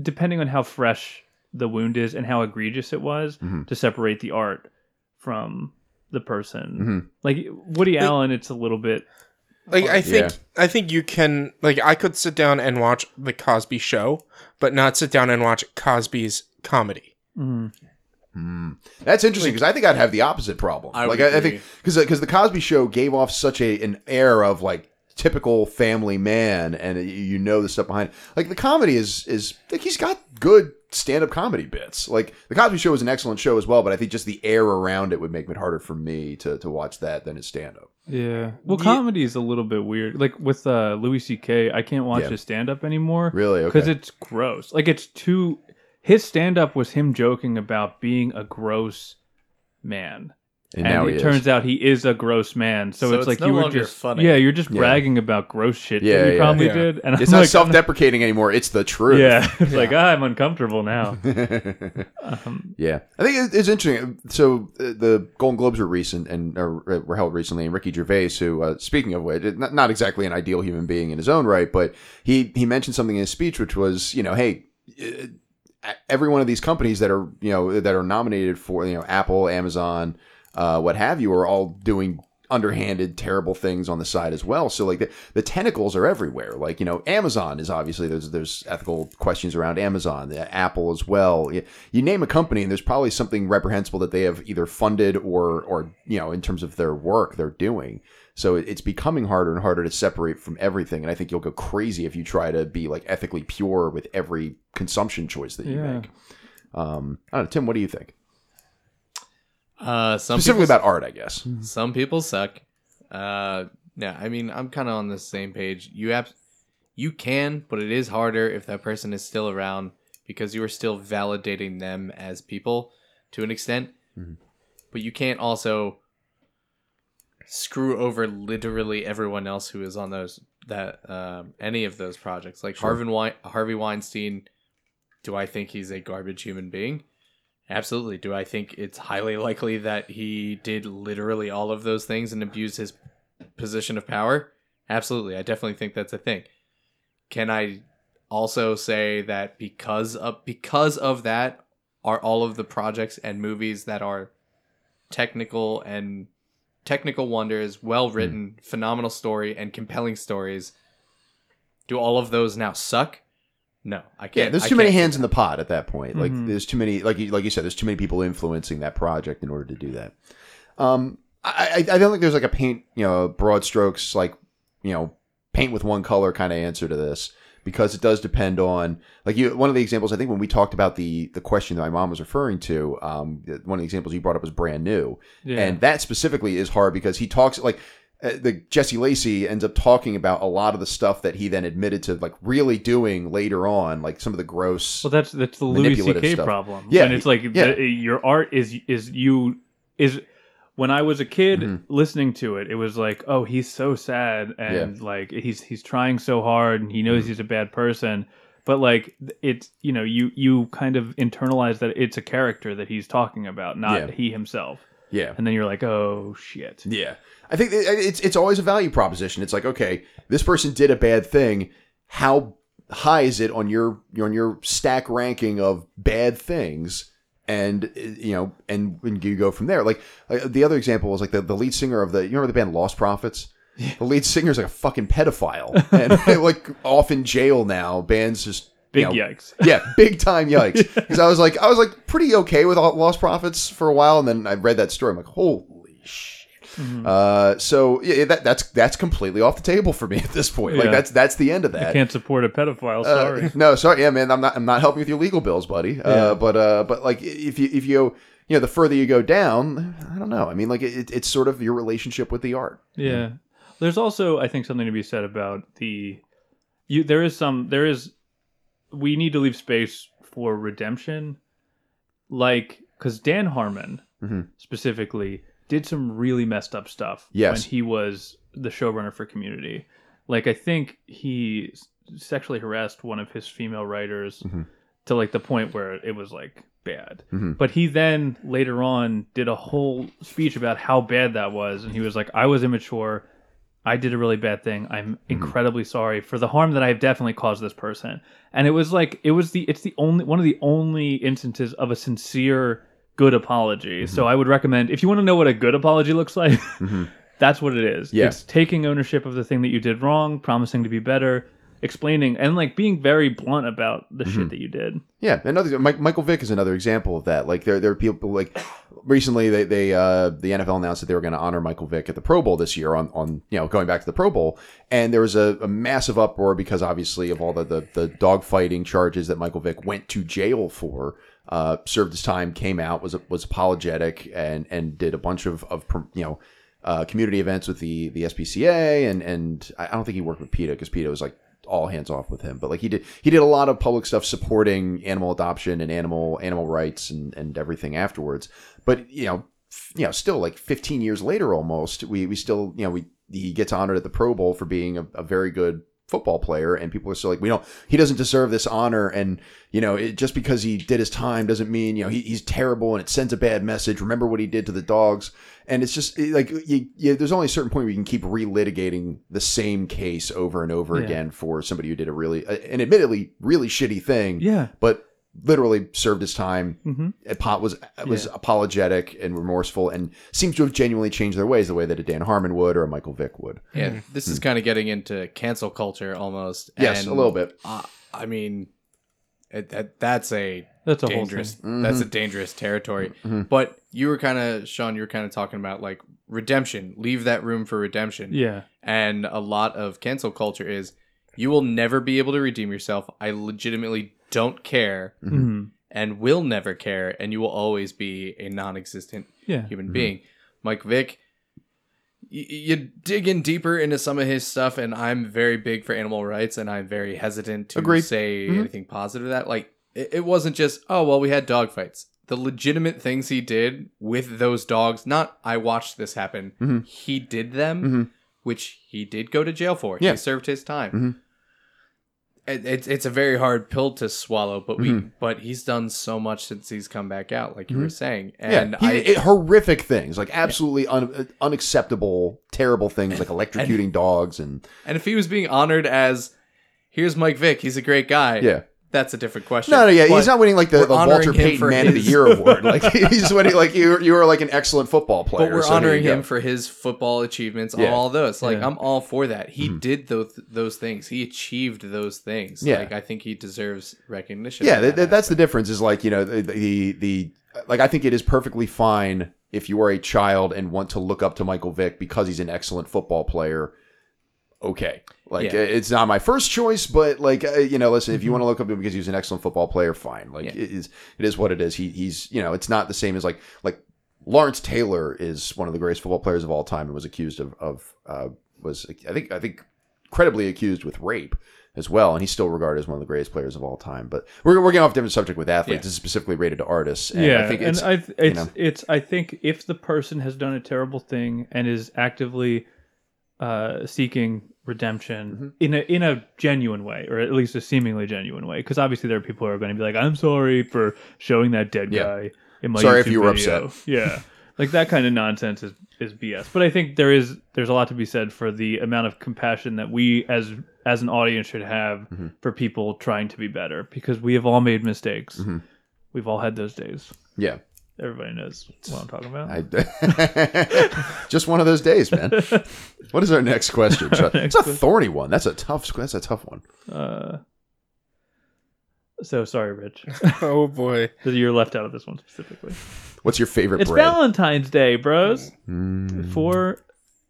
depending on how fresh the wound is and how egregious it was, Mhm. to separate the art from the person. Mm-hmm. Like Woody Allen, it's a little bit. Like I think Yeah. I think you can like I could sit down and watch the Cosby show, but not sit down and watch Cosby's comedy. Mm, That's interesting because I think I'd have the opposite problem. I like would I, I think because because the Cosby Show gave off such a an air of like typical family man, and you- you know the stuff behind. It. Like the comedy is is like he's got good stand up comedy bits. Like the Cosby Show is an excellent show as well, but I think just the air around it would make it harder for me to to watch that than his stand up. Yeah. Well, Ye- comedy is a little bit weird. Like with uh, Louis C.K., I can't watch Yeah. his stand up anymore. Really? Okay. Because it's gross. Like it's too. His stand up was him joking about being a gross man. and, And, now it he turns is. out he is a gross man. So, So it's, it's like no you were just funny. Yeah, you're just Yeah. bragging about gross shit Yeah, that you yeah, probably yeah. did. And It's I'm not like, self deprecating anymore. It's the truth. Yeah, it's like ah, I'm uncomfortable now. Um, Yeah, I think it's interesting. So uh, the Golden Globes were recent and uh, were held recently, and Ricky Gervais, who, uh, speaking of which, not, not exactly an ideal human being in his own right, but he he mentioned something in his speech, which was, you know, hey, uh, every one of these companies that are you know that are nominated for you know Apple, Amazon, uh, what have you, are all doing underhanded terrible things on the side as well. So like the, the tentacles are everywhere. Like you know amazon is obviously there's there's ethical questions around amazon the apple as well. You, you name a company and there's probably something reprehensible that they have either funded or or you know in terms of their work they're doing so it's becoming harder and harder to separate from everything and i think you'll go crazy if you try to be like ethically pure with every consumption choice that you Yeah. make um i don't know tim what do you think Uh, some specifically about art i guess some people suck. Uh, yeah, I mean, I'm kind of on the same page. You have, you can, but it is harder if that person is still around because you are still validating them as people to an extent. But you can't also screw over literally everyone else who is on those that um, any of those projects. Like Harvey Wein- Harvey Weinstein, do I think he's a garbage human being? Absolutely. Do I think it's highly likely that he did literally all of those things and abused his position of power? Absolutely. I definitely think that's a thing. Can I also say that because of because of that are all of the projects and movies that are technical and technical wonders, well written, phenomenal story and compelling stories do all of those now suck? No, I can't. Yeah, there's too many hands in the pot at that point. Like Mhm. there's too many, like you, like you said, there's too many people influencing that project in order to do that. Um, I, I, I don't think there's like a paint, you know, broad strokes, like you know, paint with one color kind of answer to this because it does depend on like you. One of the examples I think when we talked about the the question that my mom was referring to, um, one of the examples you brought up was brand new, yeah. and that specifically is hard because he talks like uh, the Jesse Lacey ends up talking about a lot of the stuff that he then admitted to like really doing later on, like some of the gross. Well, that's that's the Louis C.K. problem. Yeah, and it's like yeah. the, your art is is you is. When I was a kid Mhm. listening to it, it was like, oh, he's so sad and like he's he's trying so hard and he knows Mhm. he's a bad person. But like it's you know you you kind of internalize that it's a character that he's talking about, not Yeah. he himself. yeah, And then you're like, oh shit. yeah. I think it's it's always a value proposition. It's like okay, this person did a bad thing. How high is it on your on your stack ranking of bad things? And uh, you know, and when you go from there, like uh, the other example was like the, the lead singer of the you remember the band Lost Prophets. The lead singer's like a fucking pedophile and like off in jail now. Bands just Big you know, yikes. yeah, big time yikes. Because I was like, I was like pretty okay with Lost Prophets for a while, and then I read that story. I'm like, holy shit. Mhm. Uh, so yeah, that that's that's completely off the table for me at this point. Like Yeah. that's that's the end of that. I can't support a pedophile. Uh, Sorry. no, sorry, yeah, man. I'm not. I'm not helping with your legal bills, buddy. Yeah. Uh, but uh, but like if you if you you know the further you go down, I don't know. I mean, like it, it's sort of your relationship with the art. Yeah. There's also I think something to be said about the you there is some there is we need to leave space for redemption like cuz Dan Harmon Mhm. specifically did some really messed up stuff Yes. when he was the showrunner for Community. Like I think he sexually harassed one of his female writers Mhm. to like the point where it was like bad. Mhm. But he then later on did a whole speech about how bad that was and he was like I was immature. I did a really bad thing. I'm incredibly sorry for the harm that I have definitely caused this person. And it was like it was the it's the only one of the only instances of a sincere good apology. So mm-hmm. I would recommend if you want to know what a good apology looks like, mm-hmm. that's what it is. Yeah. It's taking ownership of the thing that you did wrong, promising to be better, explaining and like being very blunt about the shit mm-hmm. that you did. Yeah, another Mike, Michael Vick is another example of that. Like there, there are people like recently they, they uh the NFL announced that they were going to honor Michael Vick at the Pro Bowl this year on on you know going back to the Pro Bowl, and there was a, a massive uproar because obviously of all the the, the dog fighting charges that Michael Vick went to jail for. Uh, served his time, came out, was was apologetic, and and did a bunch of of you know. Uh, community events with the the SPCA and and I don't think he worked with PETA because PETA was like all hands off with him. But like he did, he did a lot of public stuff supporting animal adoption and animal animal rights and and everything afterwards. But you know, f- you know, still like 15 years later, almost we we still you know we he gets honored at the Pro Bowl for being a, a very good football player and people are still like we don't he doesn't deserve this honor and you know it, just because he did his time doesn't mean you know he, he's terrible and it sends a bad message remember what he did to the dogs and it's just it- like you, you, there's only a certain point where you can keep relitigating the same case over and over Yeah. again for somebody who did a really uh, an admittedly really shitty thing Yeah. but literally served his time hmm was was Yeah. apologetic and remorseful and seems to have genuinely changed their ways the way that a Dan Harmon would or a Michael Vick would Yeah, this is kind of getting into cancel culture almost. yes and, a little bit Uh, I mean, it, that that's a That's a dangerous. whole thing. That's a dangerous territory. Mhm. But you were kind of Sean. You were kind of talking about like redemption. Leave that room for redemption. Yeah. And a lot of cancel culture is you will never be able to redeem yourself. I legitimately don't care hmm and will never care, and you will always be a non-existent Yeah. human being. Mike Vick, y- you dig in deeper into some of his stuff, and I'm very big for animal rights, and I'm very hesitant to Agreed. say Mhm. anything positive to that. Like, it, it wasn't just, oh, well, we had dog fights. The legitimate things he did with those dogs, not I watched this happen, Mhm. he did them, Mhm. which he did go to jail for. Yeah. He served his time. Mhm. It, it's it's a very hard pill to swallow, but we Mhm. but he's done so much since he's come back out, like you were saying, Mm-hmm. yeah he, I it- horrific things like absolutely un, unacceptable terrible things like electrocuting dogs and And if he was being honored as, here's Mike Vick, he's a great guy. yeah that's a different question. No, no, yeah, But he's not winning like the, the Walter Payton for Man of the Year award. Like he's winning like you you are like an excellent football player. But we're so honoring you go. him for his football achievements, Yeah. all those. Like Yeah. I'm all for that. He Mm-hmm. did those those things. He achieved those things. Yeah. Like I think he deserves recognition. Yeah, for that th- that's the difference. Is like you know the, the the like I think it is perfectly fine if you are a child and want to look up to Michael Vick because he's an excellent football player. Okay, like Yeah. it's not my first choice, but like uh, you know, listen, if you want to look up him because he's an excellent football player, fine. Like Yeah. it is, it is what it is. He he's you know, it's not the same as like like Lawrence Taylor is one of the greatest football players of all time and was accused of of uh, was I think I think credibly accused with rape as well, and he's still regarded as one of the greatest players of all time. But we're, we're getting off a different subject with athletes. Yeah. This is specifically rated to artists. And yeah, I think and I, th- it's know. it's I think if the person has done a terrible thing and is actively uh, seeking redemption Mm-hmm. in a in a genuine way, or at least a seemingly genuine way, because obviously there are people who are going to be like, "I'm sorry for showing that dead Yeah. guy in my Sorry if you were video." upset. Yeah, like that kind of nonsense is is BS. But I think there is there's a lot to be said for the amount of compassion that we as as an audience should have Mm-hmm. for people trying to be better, because we have all made mistakes. Mm-hmm. We've all had those days. yeah. Everybody knows what I'm talking about. I, just one of those days, man. What is our next question? Chuck? it's a thorny one. That's a tough. That's a tough one. Uh, so sorry, Rich. oh boy. You're left out of this one specifically. What's your favorite It's bread? Valentine's Day, bros. Mm. For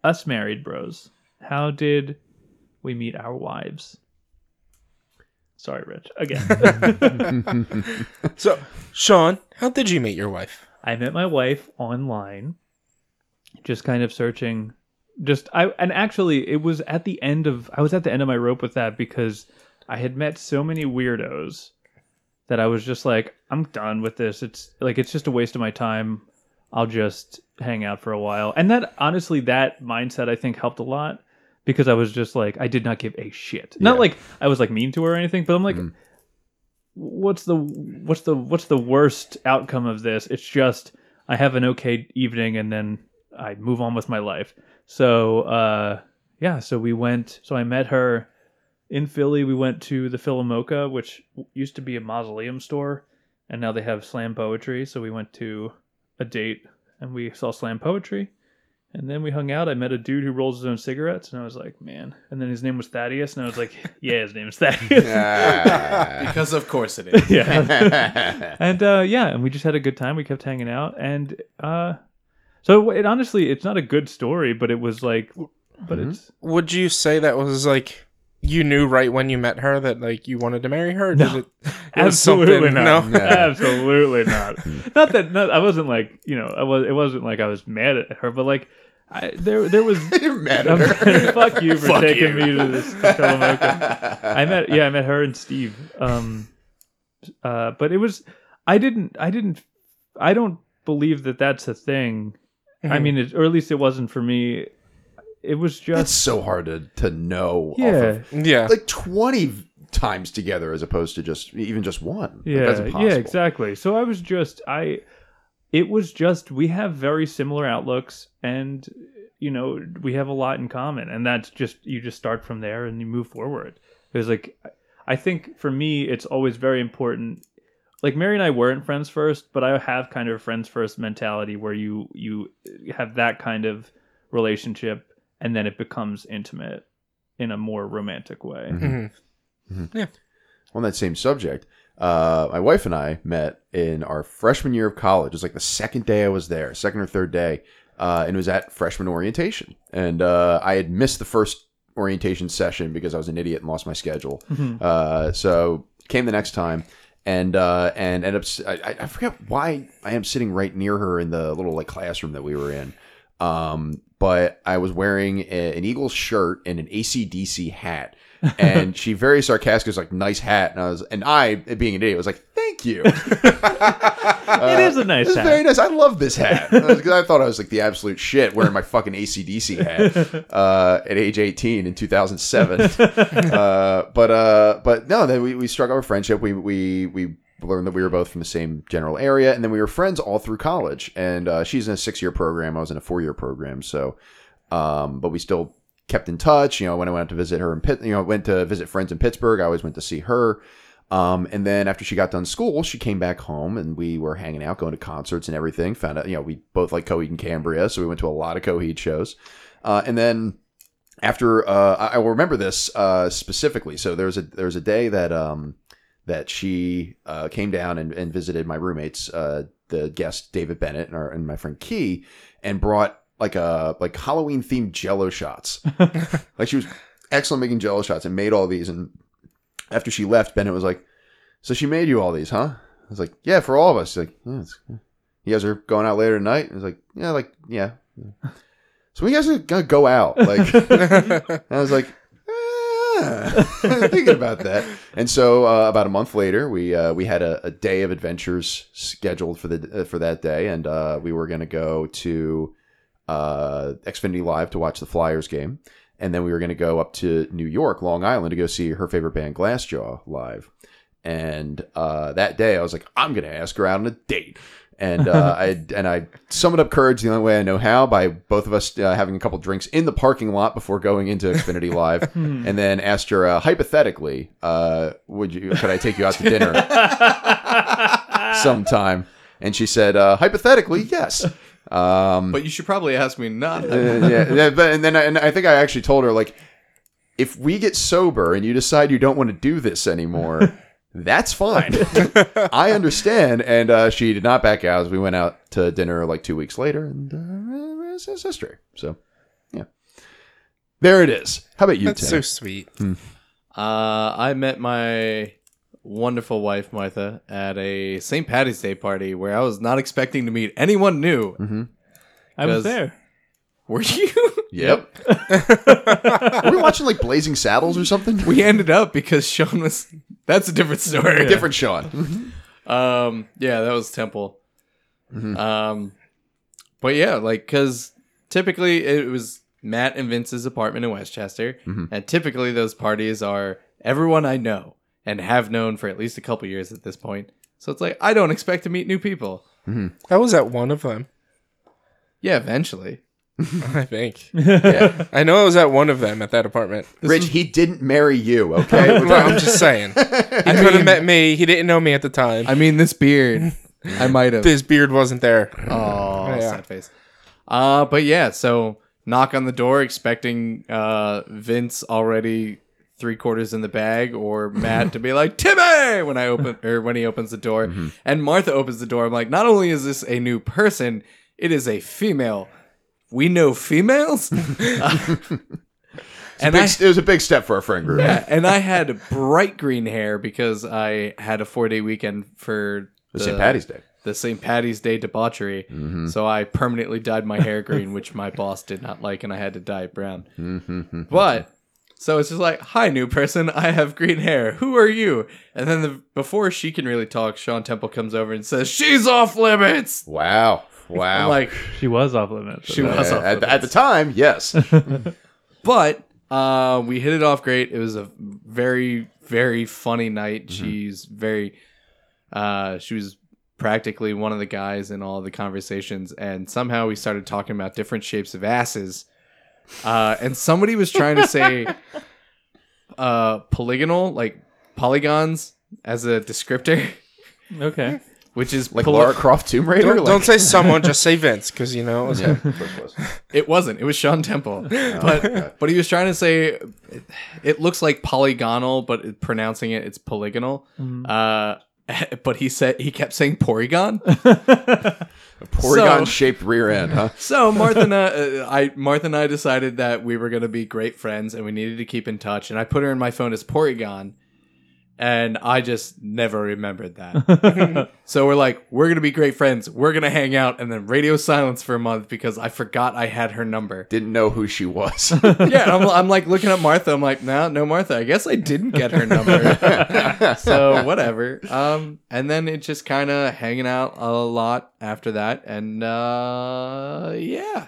us married bros, how did we meet our wives? Sorry, Rich. Again, So, Sean, how did you meet your wife? I met my wife online, just kind of searching. Just I and actually, it was at the end of I was at the end of my rope with that because I had met so many weirdos that I was just like, I'm done with this. It's like it's just a waste of my time. I'll just hang out for a while. And that honestly, that mindset I think helped a lot because I was just like, I did not give a shit. Not Yeah. like I was like mean to her or anything, but I'm like, Mhm. What's the what's the what's the worst outcome of this? It's just I have an okay evening and then I move on with my life. So uh yeah, so we went so I met her in Philly. We went to the PhilaMOCA, which used to be a mausoleum store, and now they have slam poetry. So we went to a date and we saw slam poetry. And then we hung out. I met a dude who rolls his own cigarettes, and I was like, man. And then his name was Thaddeus, and I was like, yeah, his name is Thaddeus. Because of course it is. yeah. and uh, yeah, and we just had a good time. We kept hanging out, and uh, so it honestly, it's not a good story, but it was like, but it's Would you say that was like you knew right when you met her that like you wanted to marry her? Or did it, it absolutely something- not. No. Absolutely not. not that. Not, I wasn't like you know. I was. It wasn't like I was mad at her, but like. I, there, there was. You're mad at her. fuck you for Fuck taking you. me to this Telemoka. I met, yeah, I met her and Steve. Um, uh, but it was, I didn't, I didn't, I don't believe that that's a thing. I Mhm. mean, it, or at least it wasn't for me. It was just. It's so hard to, to know. yeah, of, Yeah. like 20 times together as opposed to just even just one. Like, yeah, that's yeah, exactly. So I was just, I, it was just, we have very similar outlooks and, you know, we have a lot in common. And that's just, you just start from there and you move forward. It was like, I think for me, it's always very important. Like Mary and I weren't friends first, but I have kind of a friends first mentality where you you have that kind of relationship, and then it becomes intimate in a more romantic way. Mhm. Mhm. on that same subject, uh, my wife and I met in our freshman year of college. It was like the second day I was there, second or third day, uh, and it was at freshman orientation. And uh, I had missed the first orientation session because I was an idiot and lost my schedule. Mhm. Uh, so came the next time. And uh, and ended up. I- I forget why I am sitting right near her in the little like classroom that we were in. Um, but I was wearing a, an Eagles shirt and an ACDC hat. And she very sarcastic was like, "Nice hat," and I was, and I, being an idiot, was like, "Thank you." It is a nice It's hat. very nice. I love this hat because I thought I was like the absolute shit wearing my fucking ACDC hat uh, at age 18 in 2007. uh, but uh, but no, then we, we struck up a friendship. We we we learned that we were both from the same general area, and then we were friends all through college. And uh, she's in a six year program. I was in a four year program. So, um, but we still kept in touch. You know, when I went out to visit her in Pitt, you know, went to visit friends in Pittsburgh. I always went to see her. Um, and then after she got done school, she came back home and we were hanging out, going to concerts and everything. Found out, you know, we both like Coheed and Cambria, so we went to a lot of Coheed shows. Uh, and then after, uh, I, I will remember this uh, specifically. So there was a there was a day that um, that she uh, came down and, and visited my roommates, uh, the guest David Bennett and, our, and my friend Key, and brought like a like Halloween themed Jello shots. like she was excellent making Jello shots and made all these. And after she left, Bennett was like, "So she made you all these, huh?" I was like, "Yeah, for all of us." She's like, yeah, "You guys are going out later tonight?" I was like, "Yeah, like yeah." So we guys are gonna go out, like. I was like, ah, thinking about that. And so uh, about a month later, we uh, we had a, a day of adventures scheduled for the uh, for that day, and uh, we were going to go to uh, Xfinity Live to watch the Flyers game, and then we were going to go up to New York, Long Island, to go see her favorite band, Glassjaw, live. And uh, that day, I was like, I'm going to ask her out on a date. And uh, I and I summoned up courage the only way I know how by both of us uh, having a couple drinks in the parking lot before going into Xfinity Live, and then asked her uh, hypothetically, uh, would you could I take you out to dinner sometime? And she said, uh, hypothetically, yes. Um, But you should probably ask me not. uh, yeah, yeah, but and then I, and I think I actually told her like, if we get sober and you decide you don't want to do this anymore, that's fine. I understand. And uh, she did not back out. We went out to dinner like two weeks later, and uh, it's, it's history. So, yeah, there it is. How about you, That's so Tim? sweet. Uh, I met my wonderful wife Martha at a St. Patty's Day party where I was not expecting to meet anyone new. Mm-hmm. I was there. Were you? Yep. Were we watching like Blazing Saddles or something? we ended up because Sean was. That's a different story. Different Sean. Um, yeah, that was Temple. Um, but yeah, like because typically it was Matt and Vince's apartment in Westchester, and typically those parties are everyone I know and have known for at least a couple years at this point. So it's like I don't expect to meet new people. I was at one of them. Yeah, eventually. I think. Yeah. I know I was at one of them at that apartment. Rich, he didn't marry you, okay? well, I'm just saying. He could have met me. He didn't know me at the time. I mean, this beard, I might have. This beard wasn't there. Oh, Yeah. sad face. Uh, but yeah, so knock on the door, expecting uh, Vince already three quarters in the bag, or Matt to be like Timmy when I open or when he opens the door, mm-hmm. and Martha opens the door. I'm like, not only is this a new person, it is a female. We know females, and Big, I it was a big step for our friend group. yeah, and I had bright green hair because I had a four day weekend for The St. Patty's Day. the St. Patty's Day debauchery. Mm-hmm. So I permanently dyed my hair green, which my boss did not like, and I had to dye it brown. Mm-hmm. but so it's just like, "Hi, new person. I have green hair. Who are you?" And then the, before she can really talk, Sean Temple comes over and says, "She's off limits." Wow. Wow. I'm like, She was off limits. She was off at, limits. at the time, yes. but uh, we hit it off great. It was a very, very funny night. She's very, uh, she was practically one of the guys in all the conversations, and somehow we started talking about different shapes of asses. Uh, and somebody was trying to say, uh, polygonal, like polygons, as a descriptor, Okay. which is Like poly- Lara Croft Tomb Raider? Don't, like, don't say someone, just say Vince, because you know. it was- Yeah, of course it was. It wasn't. It was Sean Temple. But but he was trying to say it, it looks like polygonal, but it- pronouncing it it's polygonal. Uh, but he said he kept saying Porygon. Porygon shaped rear end, huh? So Martha and I, uh, I Martha and I decided that we were going to be great friends and we needed to keep in touch. And I put her in my phone as Porygon. And I just never remembered that. so we're like, we're going to be great friends. We're going to hang out. And then radio silence for a month because I forgot I had her number. Didn't know who she was. yeah, I'm, I'm like looking at Martha. I'm like, no, no, Martha. I guess I didn't get her number. so whatever. Um, and then it just kind of hanging out a lot after that, and uh, yeah,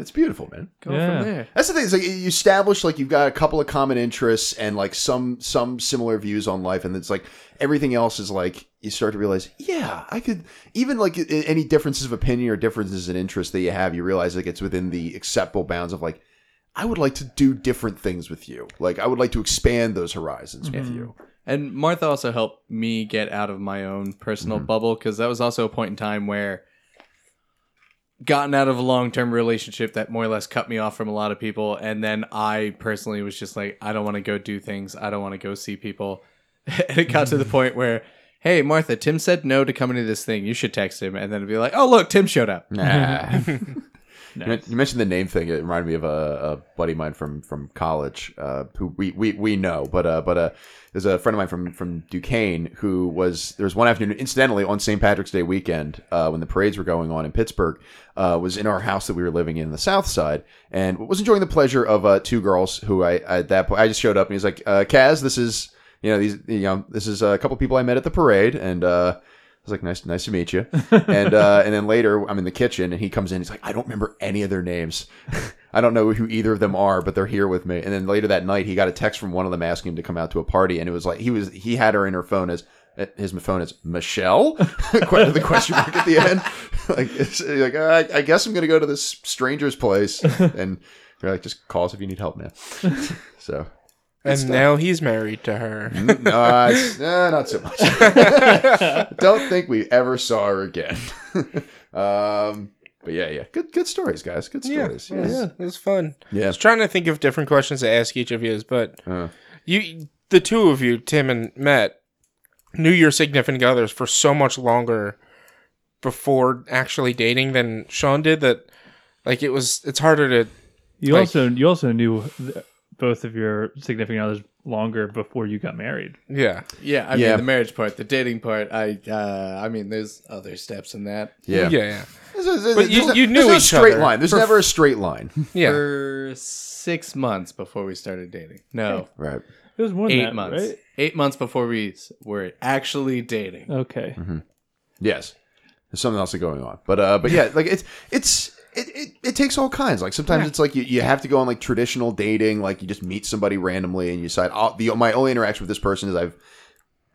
It's beautiful, man. go Yeah. from there. That's the thing. Is like you establish like you've got a couple of common interests and like some some similar views on life, and it's like everything else is like you start to realize, yeah, I could even like any differences of opinion or differences in interest that you have, you realize like it's within the acceptable bounds of like I would like to do different things with you. Like I would like to expand those horizons with mm-hmm. you. And Martha also helped me get out of my own personal mm-hmm. bubble because that was also a point in time where gotten out of a long-term relationship that more or less cut me off from a lot of people. And then i personally was just like i don't want to go do things. I don't want to go see people. And it got to the point where hey martha tim said no to coming to this thing. You should text him. And then it'd be like oh look tim showed up. Nah. You You mentioned the name thing. It reminded me of a, a buddy of mine from from college, uh, who we, we, we know, but uh, but uh, there's a friend of mine from from Duquesne who was there was one afternoon, incidentally, on St. Patrick's Day weekend uh, when the parades were going on in Pittsburgh, uh, was in our house that we were living in, in the South Side, and was enjoying the pleasure of uh, two girls who I at that point I just showed up and he's like, uh, Kaz, this is you know these you know this is a couple people I met at the parade and. I was like, nice, nice to meet you. And uh, and then later, I'm in the kitchen, and he comes in. He's like, I don't remember any of their names. I don't know who either of them are, but they're here with me. And then later that night, he got a text from one of them asking him to come out to a party, and it was like he was he had her in her phone as his phone is Michelle. Quite the question mark at the end. like like I, I guess I'm gonna go to this stranger's place, and you're like, just call us if you need help, man. So. And now he's married to her. no, eh, not so much. Don't think we ever saw her again. um, but yeah, yeah, good, good stories, guys. Good stories. yeah, Yes. it was fun. Yeah, I Yeah. was trying to think of different questions to ask each of you, but Uh, you, the two of you, Tim and Matt, knew your significant others for so much longer before actually dating than Sean did that, like, it was. It's harder to. You Like- also you also knew th- both of your significant others longer before you got married. Yeah, yeah i Yeah. mean the marriage part the dating part i uh i mean there's other steps in that yeah. yeah, yeah. There's a- there's- But you- there's a- you knew there's no each straight other line. There's for- never a straight line. yeah. for six months before we started dating no right. It was more than eight that, months right? eight months before we s- were actually dating Okay. Yes. There's something else going on. But uh but yeah, like it's it's it, it, it takes all kinds. Like sometimes it's like you, you have to go on like traditional dating, like you just meet somebody randomly and you decide oh, the my only interaction with this person is I've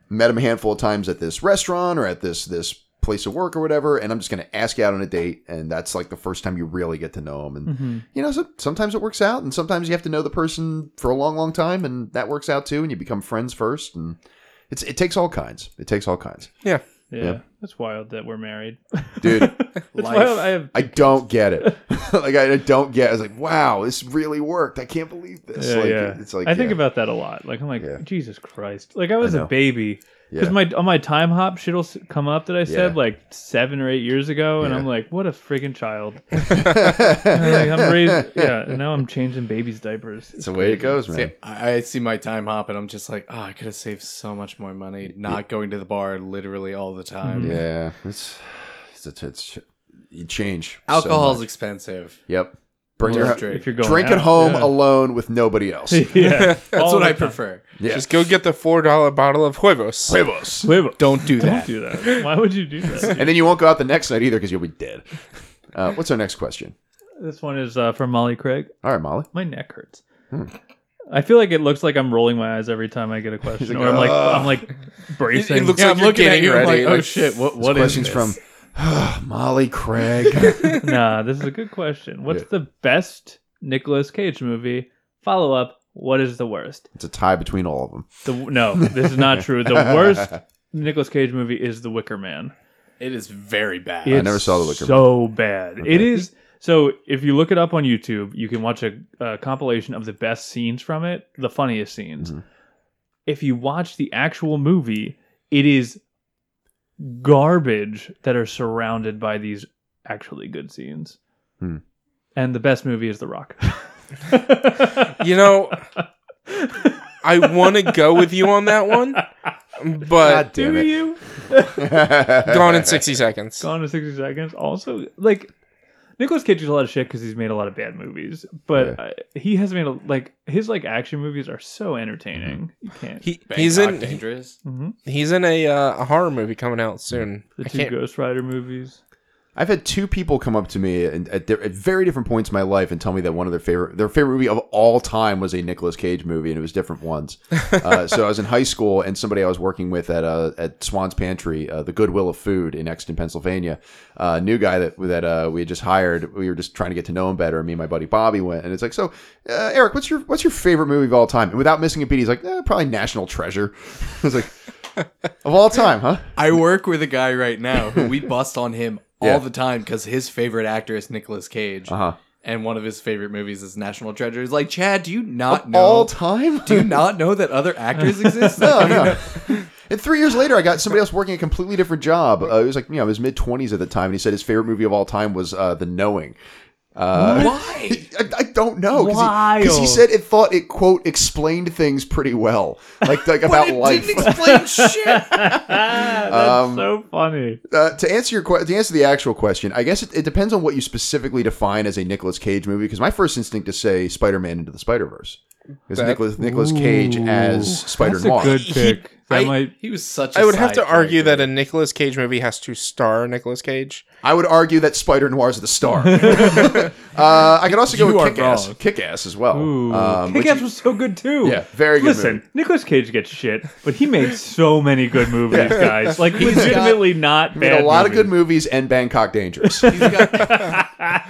met him a handful of times at this restaurant or at this this place of work or whatever, and I'm just gonna ask you out on a date, and that's like the first time you really get to know them. And Mm-hmm. you know, so, sometimes it works out, and sometimes you have to know the person for a long, long time, and that works out too, and you become friends first, and it's it takes all kinds. It takes all kinds, Yeah. Yeah, Yeah. that's wild that we're married. dude. It's wild. I have I don't get it. like I don't get. I was like, wow, this really worked. I can't believe this. yeah, like, yeah. It's like I think about that a lot. Like I'm like Yeah. Jesus Christ. Like I was I a baby because Yeah. my on my time hop shit'll come up that I said Yeah. like seven or eight years ago, and Yeah. I'm like, what a friggin' child. like, I'm raised, yeah, and now I'm changing babies' diapers. It's the way it goes, man. See, I I see my time hop and I'm just like, oh, I could have saved so much more money not going to the bar literally all the time. Yeah, it's it's, it's, it's you change. so Alcohol's much. expensive. yep. Bring Don't your drink. If you're going drink out, at home yeah. alone with nobody else. yeah, That's all what I time. prefer. Yeah. Just go get the four dollar bottle of huevos. Huevos. Huevos. Don't do that. don't that. do that. Why would you do that? And then you won't go out the next night either because you'll be dead. Uh, what's our next question? this one is uh, from Molly Craig. All right, Molly. My neck hurts. Hmm. I feel like it looks like I'm rolling my eyes every time I get a question, like, or I'm like "Ugh." I'm like bracing. It looks Yeah, like I'm you're looking at getting you. I'm ready. like, oh like, shit, what what is questions this? from Molly Craig. nah, this is a good question. What's Yeah. the best Nicolas Cage movie? Follow up. What is the worst? it's a tie between all of them. The no, this is not true. The worst Nicolas Cage movie is The Wicker Man. It is very bad. It's never saw The Wicker Man. So bad. It is. So if you look it up on YouTube, you can watch a, a compilation of the best scenes from it, the funniest scenes. Mhm. If you watch the actual movie, it is garbage that are surrounded by these actually good scenes. Hmm. And the best movie is The Rock. You know, I want to go with you on that one, God but damn Do it. you? gone in sixty seconds. Gone in 60 seconds. Also, like, Nicolas Cage does a lot of shit because he's made a lot of bad movies, but Yeah. uh, he has made a, like his like action movies are so entertaining. Mm-hmm. You can't. He he's in dangerous. Mhm. he's in a uh, a horror movie coming out soon. The I two can't- Ghost Rider movies. I've had two people come up to me and at, at very different points in my life and tell me that one of their favorite their favorite movie of all time was a Nicolas Cage movie, and it was different ones. uh, so I was in high school, and somebody I was working with at uh, at Swan's Pantry, uh, the Goodwill of Food in Exton, Pennsylvania, uh, new guy that that uh, we had just hired. We were just trying to get to know him better. And me and my buddy Bobby went, and it's like, so uh, Eric, what's your what's your favorite movie of all time? And without missing a beat, he's like, eh, probably National Treasure. I was like, of all time, huh? I work with a guy right now who we bust on him all Yeah. the time because his favorite actor is Nicolas Cage, Uh huh. and one of his favorite movies is National Treasure. He's like, Chad, do you not know? All time? do you not know that other actors exist? No, no. And three years later, I got somebody else working a completely different job. Uh, he was like, you know, his mid twenties at the time, and he said his favorite movie of all time was uh, The Knowing. Uh, Why? I, I don't know because he, Wild. said it thought it quote explained things pretty well, like like about it life. didn't explain shit. That's Um, so funny. uh, to answer your que- to answer the actual question, I guess it, it depends on what you specifically define as a Nicolas Cage movie. Because my first instinct is say Spider Man into the Spider Verse. Is Nicholas Nicolas Nicolas Cage as Spider That's a Noir? good pick. That I- might. He was such. I I would have to argue that a Nicolas Cage movie has to star Nicolas Cage. I would argue that Spider Noir is the star. uh, I could also go You with Kick Ass. Kick Ass as well. Ooh, Um, Kick-Ass was so good too. yeah, very good. Listen, movie. Nicolas Cage gets shit, but he made so many good movies, guys. Like legitimately not bad. made a lot of good movies and Bangkok Dangerous. He's got,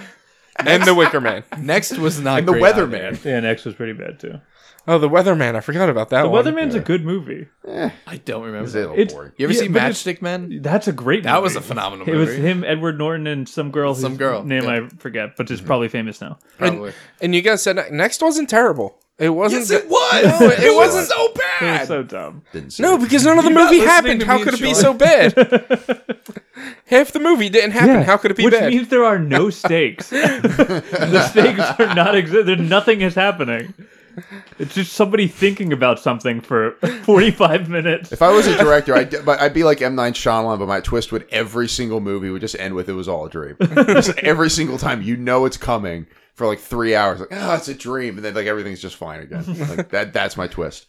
And The Wicker Man. next was not and The great Weatherman. either. Yeah, next was pretty bad too. Oh, The Weatherman. I forgot about that The one. Weatherman's a good movie. Eh. I don't remember. It's a that. little It's- boring. You ever Yeah, see but it's- Matchstick Men? That's a great. That movie. was a phenomenal movie. It movie. was him, Edward Norton, and some girl. Whose Some girl, name yeah. I forget, but is probably famous now. Probably. And you guys said next wasn't terrible. It wasn't. Yes, it was. No, it, wasn't. so It was bad. so dumb. Didn't see No, it. because none of the You're not movie listening happened. to How me, could it be Sean. so bad? Half the movie didn't happen. How could it be bad? Which bad? means there are no stakes. the stakes are not exist. There, nothing is happening. It's just somebody thinking about something for 45 minutes. If I was a director, I'd, but I'd be like M. Night Shyamalan, but my twist would every single movie would just end with "It was all a dream." just every single time, you know it's coming for like three hours. Like, oh, it's a dream, and then like everything's just fine again. Like that. That's my twist.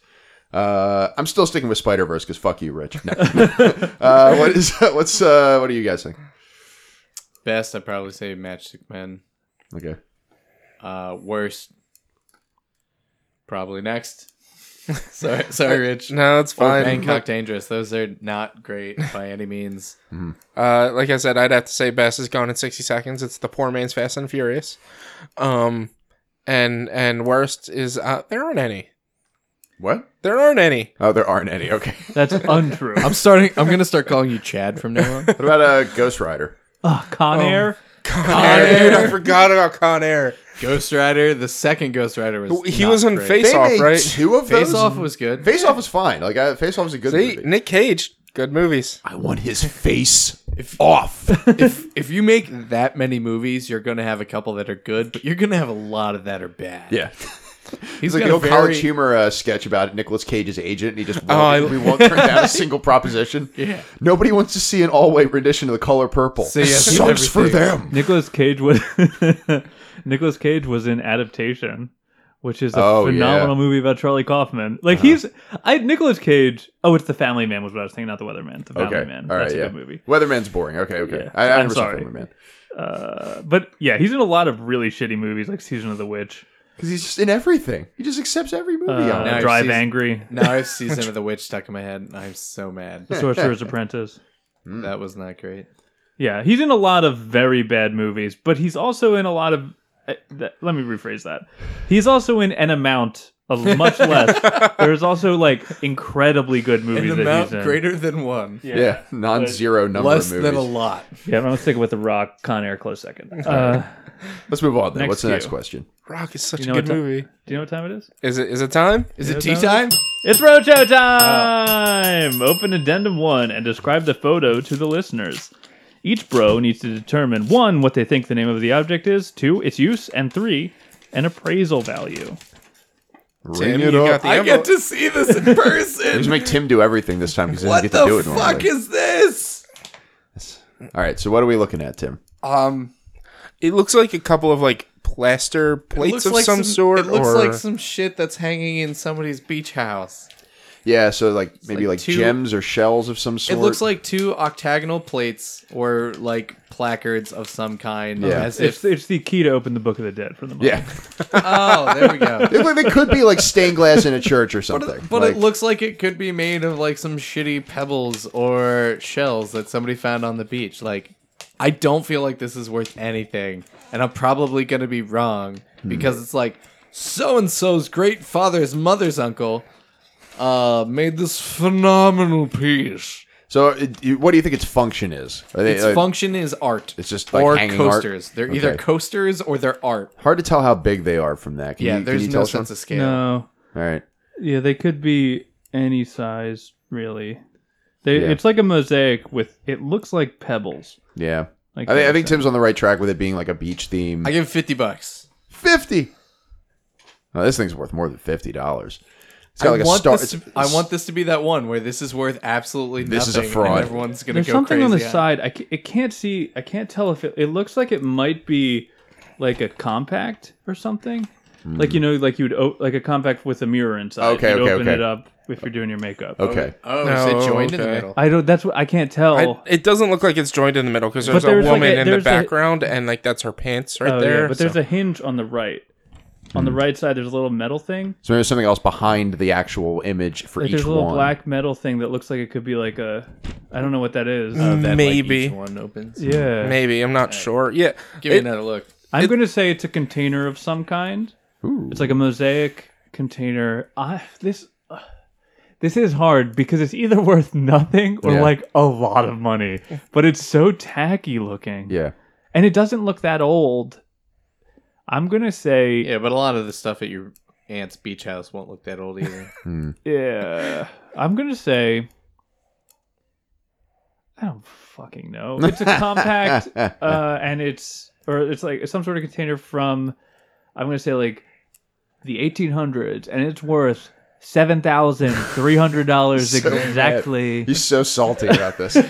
Uh, I'm still sticking with Spider Verse because fuck you, Rich. No. uh, what is what's uh, what do you guys think? Best, I'd probably say Matchstick Men. Okay. Uh, worst, probably next. sorry, sorry, Rich. No, it's fine. Or fine. Bangkok Dangerous. Those are not great by any means. Uh, like I said, I'd have to say Best is gone in sixty seconds. It's the poor man's Fast and Furious. Um, and and worst is uh, there aren't any. What? There aren't any. Oh, there aren't any. Okay. That's untrue. I'm starting. I'm gonna start calling you Chad from now on. What about uh, Ghost Rider? Ugh, Con Air. Con Air, dude, I forgot about Con Air. Ghost Rider. The second Ghost Rider was. He not was in great. Face They Off, made right? two of those. Face Off was good. Face Off was fine. Like uh, Face Off was a good See, movie. Nick Cage, good movies. I want his face off. if if you make that many movies, you're gonna have a couple that are good, but you're gonna have a lot of that are bad. yeah. he's It's like got the a old college very- humor uh, sketch about Nicolas Cage's agent, and he just won't, Oh, I- we won't turn down a single proposition. Yeah. Nobody wants to see an all-way rendition of the color purple. Say yes to Sucks for everything. them. Nicolas Cage was Nicolas Cage was in Adaptation, which is a Oh, phenomenal yeah. Uh-huh. movie about Charlie Kaufman. Like he's I Nicolas Cage. Oh, it's The Family Man was what I was thinking, not The Weatherman. The Family Okay, Man. all right, That's a yeah. good movie. Weatherman's boring. Okay, okay. Yeah. I, I I'm never saw sorry. Weatherman Uh, but yeah, he's in a lot of really shitty movies like Season of the Witch, because he's just in everything. He just accepts every movie. uh, on Now. I've Drive seen- Angry, Now I have season of the witch stuck in my head, and I'm so mad. The Sorcerer's Apprentice. That was not great. Yeah, he's in a lot of very bad movies, but he's also in a lot of. Uh, th- let me rephrase that. He's also in an amount of much less. There's also like incredibly good movies An that amount he's in. greater than one. yeah, non-zero number Less of movies. than a lot. Yeah, I'm gonna stick with the Rock, Con Air, close second. Uh, Let's move on. Then. Next What's the next few. question? Rock is such You know a good what ti- movie. do you know what time it is? Is it? Is it time? Is Yeah, it tea that time? It's Roadshow time! Open addendum one and describe the photo to the listeners. Each bro needs to determine one, what they think the name of the object is, two, its use, and three, an appraisal value. Ring Tim, it you up. got the I envelope. get to see this in person. Just make Tim do everything this time because he what doesn't get to do the it fuck is this? All right, so what are we looking at, Tim? Um, it looks like a couple of like plaster plates looks of like some, sort. It looks or... like some shit that's hanging in somebody's beach house. Yeah, so like maybe like like, two- gems or shells of some sort. It looks like two octagonal plates or like placards of some kind. Yeah. As It's, if it's the key to open the Book of the Dead for the moment. yeah. oh, there we go. it, look- they could be like stained glass in a church or But, something. it, but Like, it looks like it could be made of like some shitty pebbles or shells that somebody found on the beach. Like, I don't feel like this is worth anything, and I'm probably gonna be wrong Hmm. because it's like so and so's great father's mother's uncle uh made this phenomenal piece. so. It, you- what do you think its function is? Are they, Its like, function is art. It's just, like, or hanging art? coasters. They're either Okay. coasters or they're art. hard to tell how big they are from that. Can Yeah, you, can there's you no tell us sense one? of scale. No. All right. Yeah, they could be any size, really. They, Yeah. It's like a mosaic with, it looks like pebbles. Yeah. Like I think, I think. Tim's on the right track with it being like a beach theme. I give fifty bucks. Fifty. Oh, this thing's worth more than fifty dollars. It's got I like a want star. this. To, I want this to be that one where this is worth absolutely nothing. This is a fraud. And everyone's gonna There's go something on the crazy side. I it can't see. I can't tell if it. It looks like it might be like a compact or something. Hmm. Like you know, like you'd o- like a compact with a mirror inside. Okay, you'd okay, open okay. it up if you're doing your makeup. Okay. Oh, No, is it oh, joined in the okay. middle? I don't. That's what I can't tell. I, it doesn't look like it's joined in the middle because there's, there's a like woman a- in the a- background and like that's her pants right Oh, there. yeah, but there's a hinge on the right. On the right side, there's a little metal thing. So maybe there's something else behind the actual image for Like each there's a little one. black metal thing that looks like it could be like a. I don't know what that is. Oh, that, like, Maybe. each one opens. yeah, maybe I'm not sure. Yeah, Give me It- another look. I'm going to say it's a container of some kind. Ooh. It's like a mosaic container. I this uh, this is hard because it's either worth nothing or Yeah. like a lot of money. But it's so tacky looking. Yeah. And it doesn't look that old. I'm going to say Yeah, but a lot of the stuff at your aunt's beach house won't look that old either. yeah. I'm going to say I don't fucking know. It's a compact uh and it's or it's like some sort of container from I'm going to say like the 1800s and it's worth $7,300 So mad. exactly. He's so salty about this. So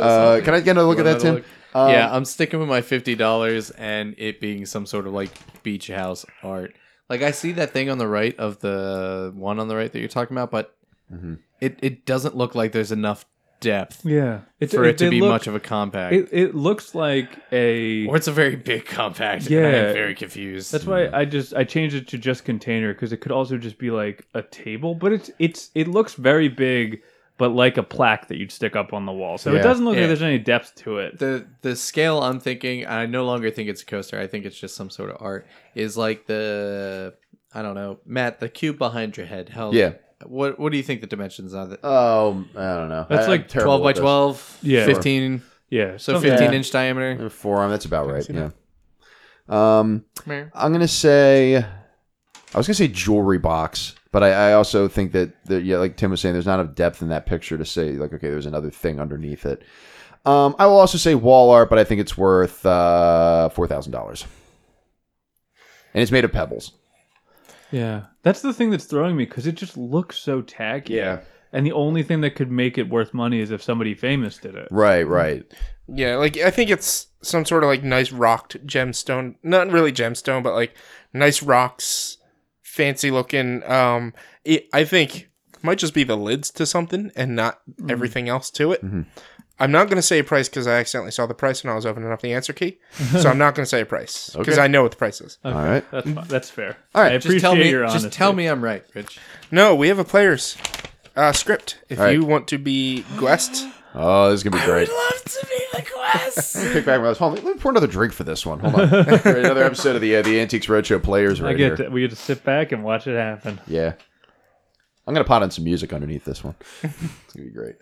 uh, sorry. can I get a look at that, Tim? Another Um, yeah, I'm sticking with my fifty dollars and it being some sort of like beach house art. Like I see that thing on the right of the one on the right that you're talking about, but Mm-hmm. it it doesn't look like there's enough depth Yeah, it's, for it to be look- much of a compact. It, it looks like a. or it's a very big compact. Yeah. and I'm very confused. That's why I just I changed it to just container because it could also just be like a table, but it's it's it looks very big, but like a plaque that you'd stick up on the wall. So Yeah. it doesn't look Yeah. like there's any depth to it. the the scale I'm thinking, I no longer think it's a coaster. I think it's just some sort of art. Is like the I don't know, Matt, the cube behind your head. How Yeah. What what do you think the dimensions are? That Oh, I don't know. That's I- like twelve by twelve. Yeah. fifteen. Yeah, So fifteen Yeah. inch diameter. Forearm. That's about right. see Yeah. Um, I'm gonna say, I was gonna say jewelry box, but I, I also think that that yeah, like Tim was saying, there's not enough depth in that picture to say like, okay, there's another thing underneath it. Um, I will also say wall art, but I think it's worth uh, four thousand dollars, and it's made of pebbles. Yeah, that's the thing that's throwing me because it just looks so tacky. Yeah, and the only thing that could make it worth money is if somebody famous did it. right, right. Yeah, like I think it's some sort of like nice rocked gemstone. Not really gemstone, but like nice rocks, fancy looking. Um, it, I think might just be the lids to something and not everything else to it. I'm not going to say a price because I accidentally saw the price when I was opening up the answer key. so I'm not going to say a price because Okay. I know what the price is. Okay, All right. that's that's fair. All right, I just appreciate Just tell me. your Just honesty. tell me I'm right, Rich. No, we have a player's uh, script. If All right. you want to be Guest, Oh, this is gonna be great. I would love to be the quest. Pick back my Hold on, let me pour another drink for this one. Hold on. another episode of the uh, the Antiques Roadshow players I right get here. to, we get to sit back and watch it happen. Yeah. I'm gonna pot on some music underneath this one. It's gonna be great.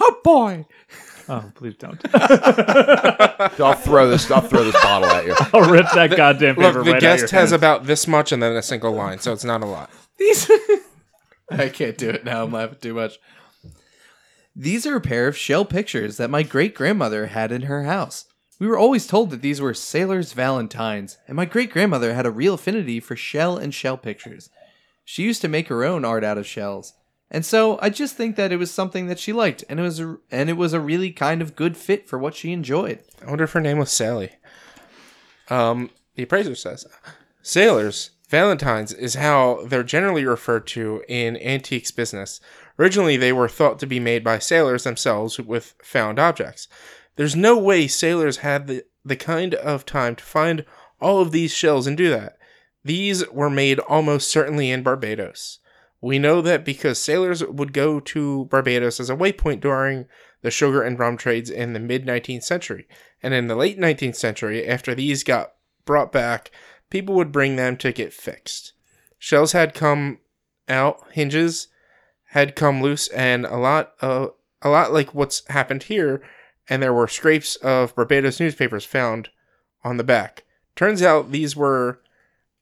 oh boy. Oh, please don't! I'll throw this. I'll throw this bottle at you. I'll rip that goddamn paper look, the right out guest your has hands. about this much and then a single line, so it's not a lot. These. I can't do it now. I'm laughing too much. These are a pair of shell pictures that my great grandmother had in her house. We were always told that these were sailors' valentines, and my great grandmother had a real affinity for shell and shell pictures. She used to make her own art out of shells. And so I just think that it was something that she liked, and it was a, and it was a really kind of good fit for what she enjoyed. I wonder if her name was Sally. Um, the appraiser says, sailors, Valentines is how they're generally referred to in antiques business. Originally, they were thought to be made by sailors themselves with found objects. There's no way sailors had the, the kind of time to find all of these shells and do that. These were made almost certainly in Barbados. We know that because sailors would go to Barbados as a waypoint during the sugar and rum trades in the mid 19th century. And in the late 19th century, after these got brought back, people would bring them to get fixed. Shells had come out, hinges had come loose, and a lot of a lot like what's happened here, and there were scrapes of Barbados newspapers found on the back. Turns out these were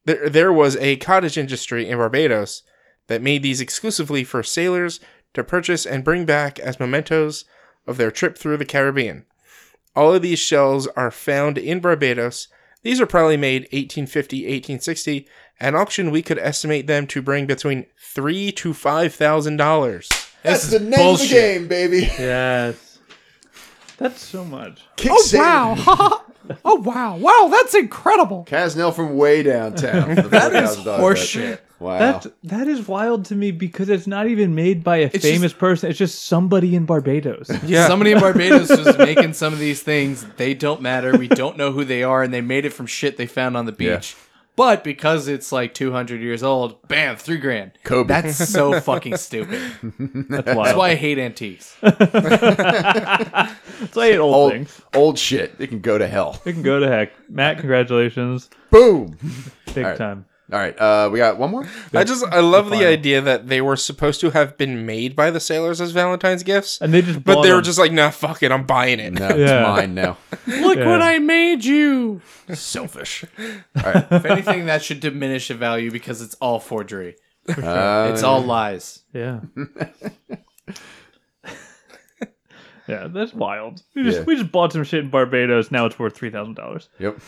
there, there was a cottage industry in Barbados that made these exclusively for sailors to purchase and bring back as mementos of their trip through the Caribbean. All of these shells are found in Barbados. These are probably made 1850, 1860. At auction, we could estimate them to bring between three to five thousand dollars. That's the name bullshit. of the game, baby. Yes, that's so much. Kick Oh Satan. wow! oh wow! Wow, that's incredible. Casnell from way downtown. for the That is $4,000 bet. horseshit. Wow. That that is wild to me because it's not even made by a It's famous person. It's just somebody in Barbados. Yeah, Somebody in Barbados was making some of these things. They don't matter. We don't know who they are, and they made it from shit they found on the beach. Yeah. But because it's like 200 years old, bam, three grand. Kobe. That's so fucking stupid. That's That's why I hate antiques. That's why I hate old, old, things. old shit. It can go to hell. It can go to heck. Matt, congratulations, Boom. big right. time. All right. Uh, we got one more. I just I love the final. idea that they were supposed to have been made by the sailors as Valentine's gifts, And they just, but bought they were just like, nah, fuck it, I'm buying it. No, it's mine now. Look Yeah. what I made you. Selfish. All right. if anything, that should diminish the value because it's all forgery. Uh, It's all lies. yeah. yeah, that's wild. We just Yeah. we just bought some shit in Barbados. Now it's worth three thousand dollars. Yep.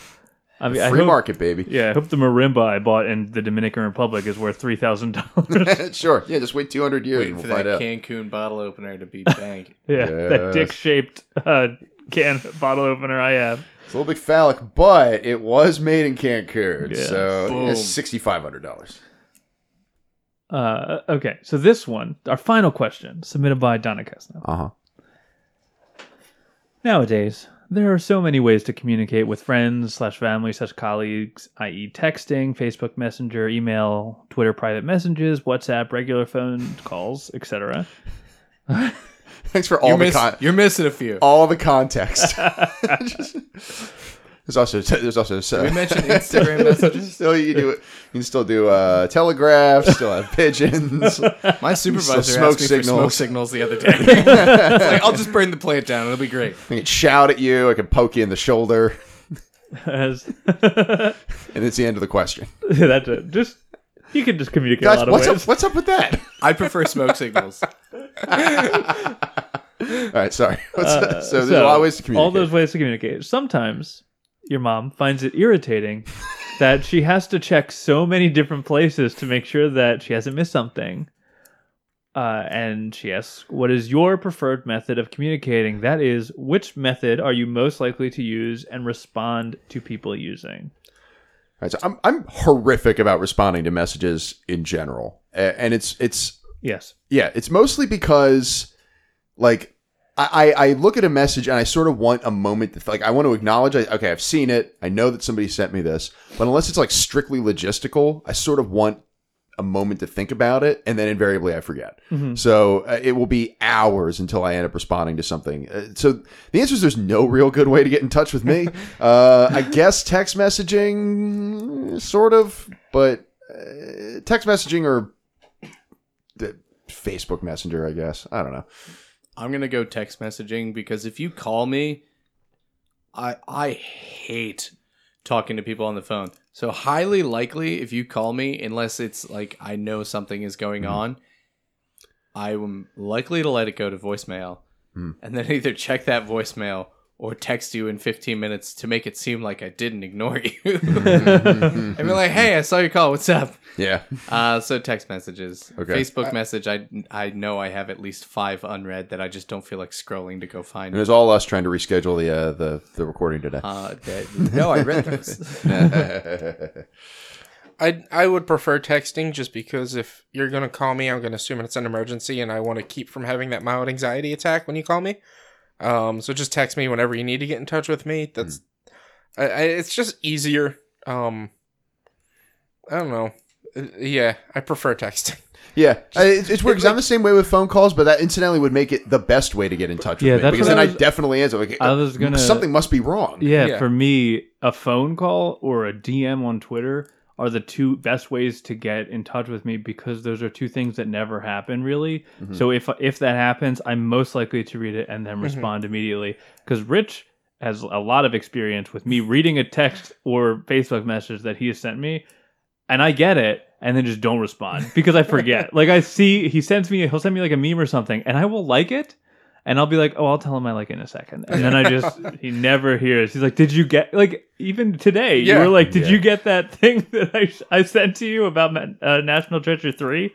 I mean, I Free hope, market, baby. Yeah, I hope the marimba I bought in the Dominican Republic is worth three thousand dollars. sure. Yeah. Just wait 200 years Wait and for we'll that find out. Cancun bottle opener to be banked. yeah, that dick-shaped uh, can bottle opener I have. It's a little bit phallic, but it was made in Cancun, Yeah. so Boom. it's sixty five hundred dollars. Uh, okay, so this one, our final question, submitted by Donna Kesno. Uh huh. Nowadays, there are so many ways to communicate with friends slash family slash colleagues, i.e., texting, Facebook Messenger, email, Twitter private messages, WhatsApp, regular phone calls, etc. Thanks for all You're, the miss- con- you're missing a few. all the context. there's also there's also We mentioned Instagram messages. still you do you can still do uh, telegraphs, still have pigeons. My supervisor smoke asked me for smoke signals. signals the other day. Like, I'll just burn the plant down. It'll be great. I can shout at you. I can poke you in the shoulder, As and it's the end of the question. that's it. Just you can just communicate a Guys, lot of what's ways. up? What's up with that? I prefer smoke signals. All right, sorry. What's Uh, so there's a lot of ways to communicate. All those ways to communicate. Sometimes your mom finds it irritating that she has to check so many different places to make sure that she hasn't missed something. Uh, and she asks, "What is your preferred method of communicating? That is, which method are you most likely to use and respond to people using?" All right, so I'm I'm horrific about responding to messages in general, and it's it's Yes. yeah, it's mostly because like I, I look at a message and I sort of want a moment to like I want to acknowledge I, okay I've seen it. I know that somebody sent me this. But unless it's like strictly logistical I sort of want a moment to think about it and then invariably I forget. So uh, it will be hours until I end up responding to something. Uh, so the answer is there's no real good way to get in touch with me. Uh, I guess text messaging sort of but uh, text messaging or the Facebook Messenger, I guess. I don't know. I'm gonna go text messaging because if you call me, I I hate talking to people on the phone. So highly likely, if you call me, unless it's like I know something is going mm-hmm. on, I am likely to let it go to voicemail, hmm. and then either check that voicemail or text you in 15 minutes to make it seem like I didn't ignore you. and be like, "Hey, I saw your call. What's up?" Yeah. Uh, so text messages, Okay. Facebook message. I I know I have at least five unread that I just don't feel like scrolling to go find. It was all us trying to reschedule the uh, the the recording today. Uh, that, no, I read those. I I would prefer texting just because if you're gonna call me, I'm gonna assume it's an emergency, and I want to keep from having that mild anxiety attack when you call me. Um, so just text me whenever you need to get in touch with me. That's, I, I, it's just easier. Um, I don't know. Uh, Yeah, I prefer texting. yeah, I- it's, it's weird because I'm the same way with phone calls, but that incidentally would make it the best way to get in touch with Yeah, me because then I I, definitely answer. Like, I was gonna- something must be wrong. Yeah, Yeah. for me, a phone call or a DM on Twitter are the two best ways to get in touch with me because those are two things that never happen really. Mm-hmm. So if if that happens, I'm most likely to read it and then mm-hmm. respond immediately because Rich has a lot of experience with me reading a text or Facebook message that he has sent me and I get it and then just don't respond because I forget. like I see he sends me he'll send me like a meme or something and I will like it and I'll be like, "Oh, I'll tell him I like it in a second. And then I just he never hears. He's like, "Did you get like even today? You Yeah. were like, "Did Yeah. you get that thing that I I sent to you about uh, National Treasure 3?"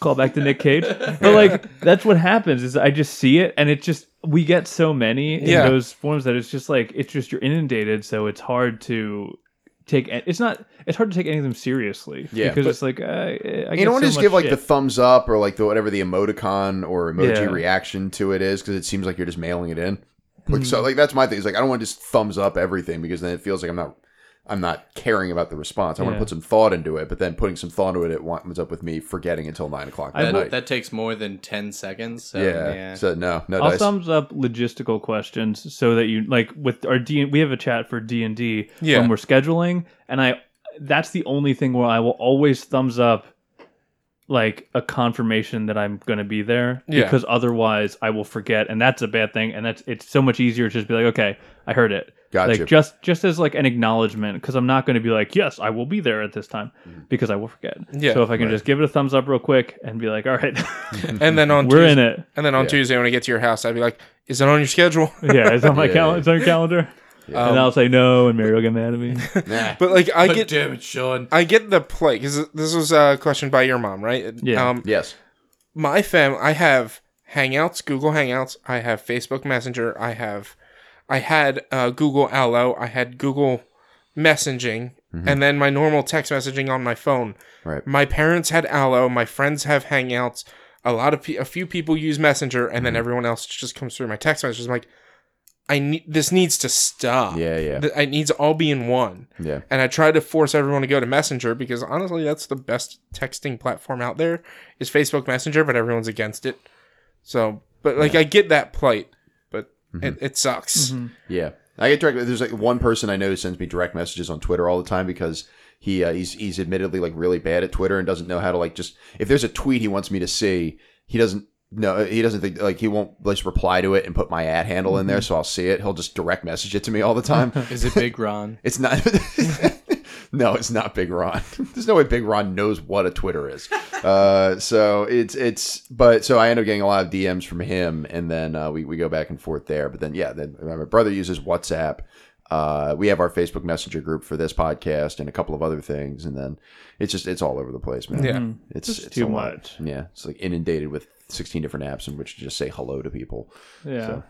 Call back to Nick Cage. But like that's what happens is I just see it and it just we get so many in Yeah. those forms that it's just like it's just you're inundated so it's hard to take it's not it's hard to take any of them seriously Yeah, because it's like uh, I You don't want so to just much give like shit. the thumbs up or like the whatever the emoticon or emoji Yeah. reaction to it is because it seems like you're just mailing it in. Like, Hmm. So like that's my thing. Is like I don't want to just thumbs up everything because then it feels like I'm not I'm not caring about the response. I want to put some thought into it, but then putting some thought into it, it winds up with me forgetting until nine o'clock I at will- night. that takes more than 10 seconds. So, yeah. yeah. So no, no I'll dice. thumbs up logistical questions so that you like with our D. We have a chat for D and D Yeah. when we're scheduling, and I that's the only thing where I will always thumbs up like a confirmation that I'm going to be there Yeah. because otherwise I will forget, and that's a bad thing. And that's it's so much easier to just be like, okay, I heard it. Gotcha. Like just just as like an acknowledgement because I'm not going to be like, yes, I will be there at this time because I will forget. Yeah, so if I can just give it a thumbs up real quick and be like, all right, And then on we're in Tuesday, it. And then on Yeah. Tuesday when I get to your house, I'd be like, "Is it on your schedule?" Yeah, it's on my Yeah, calendar. yeah. It's on your calendar. Yeah. and I'll say no, and Mary will get mad at me. Nah. But like, I God get damn it, Sean. I get the play because this was a question by your mom, right? Yeah. Um, yes. my fam, I have Hangouts, Google Hangouts. I have Facebook Messenger. I have, I had uh, Google Allo. I had Google Messaging. and then my normal text messaging on my phone. Right. My parents had Allo. My friends have Hangouts. A lot of pe- a few people use Messenger, and then Mm-hmm. everyone else just comes through my text messages. I'm like, I need this needs to stop. Yeah, yeah. It needs to all be in one. Yeah. And I tried to force everyone to go to Messenger because honestly, that's the best texting platform out there is Facebook Messenger, but everyone's against it. So, but like, I get that plight, Mm-hmm. it, it sucks. Yeah, I get direct. There's like one person I know who sends me direct messages on Twitter all the time because he uh, he's he's admittedly like really bad at Twitter and doesn't know how to like just if there's a tweet he wants me to see, he doesn't. No, he doesn't think like he won't just reply to it and put my ad handle in there, so I'll see it. He'll just direct message it to me all the time. Is it Big Ron? It's not. no, it's not Big Ron. There's no way Big Ron knows what a Twitter is. Uh, so it's it's. But so I end up getting a lot of DMs from him, and then uh, we we go back and forth there. But then yeah, then my brother uses WhatsApp. Uh, we have our Facebook Messenger group for this podcast and a couple of other things, and then it's just it's all over the place, man. Yeah. it's, Just it's too much. Yeah, it's like inundated with 16 different apps in which to just say hello to people. Yeah. So,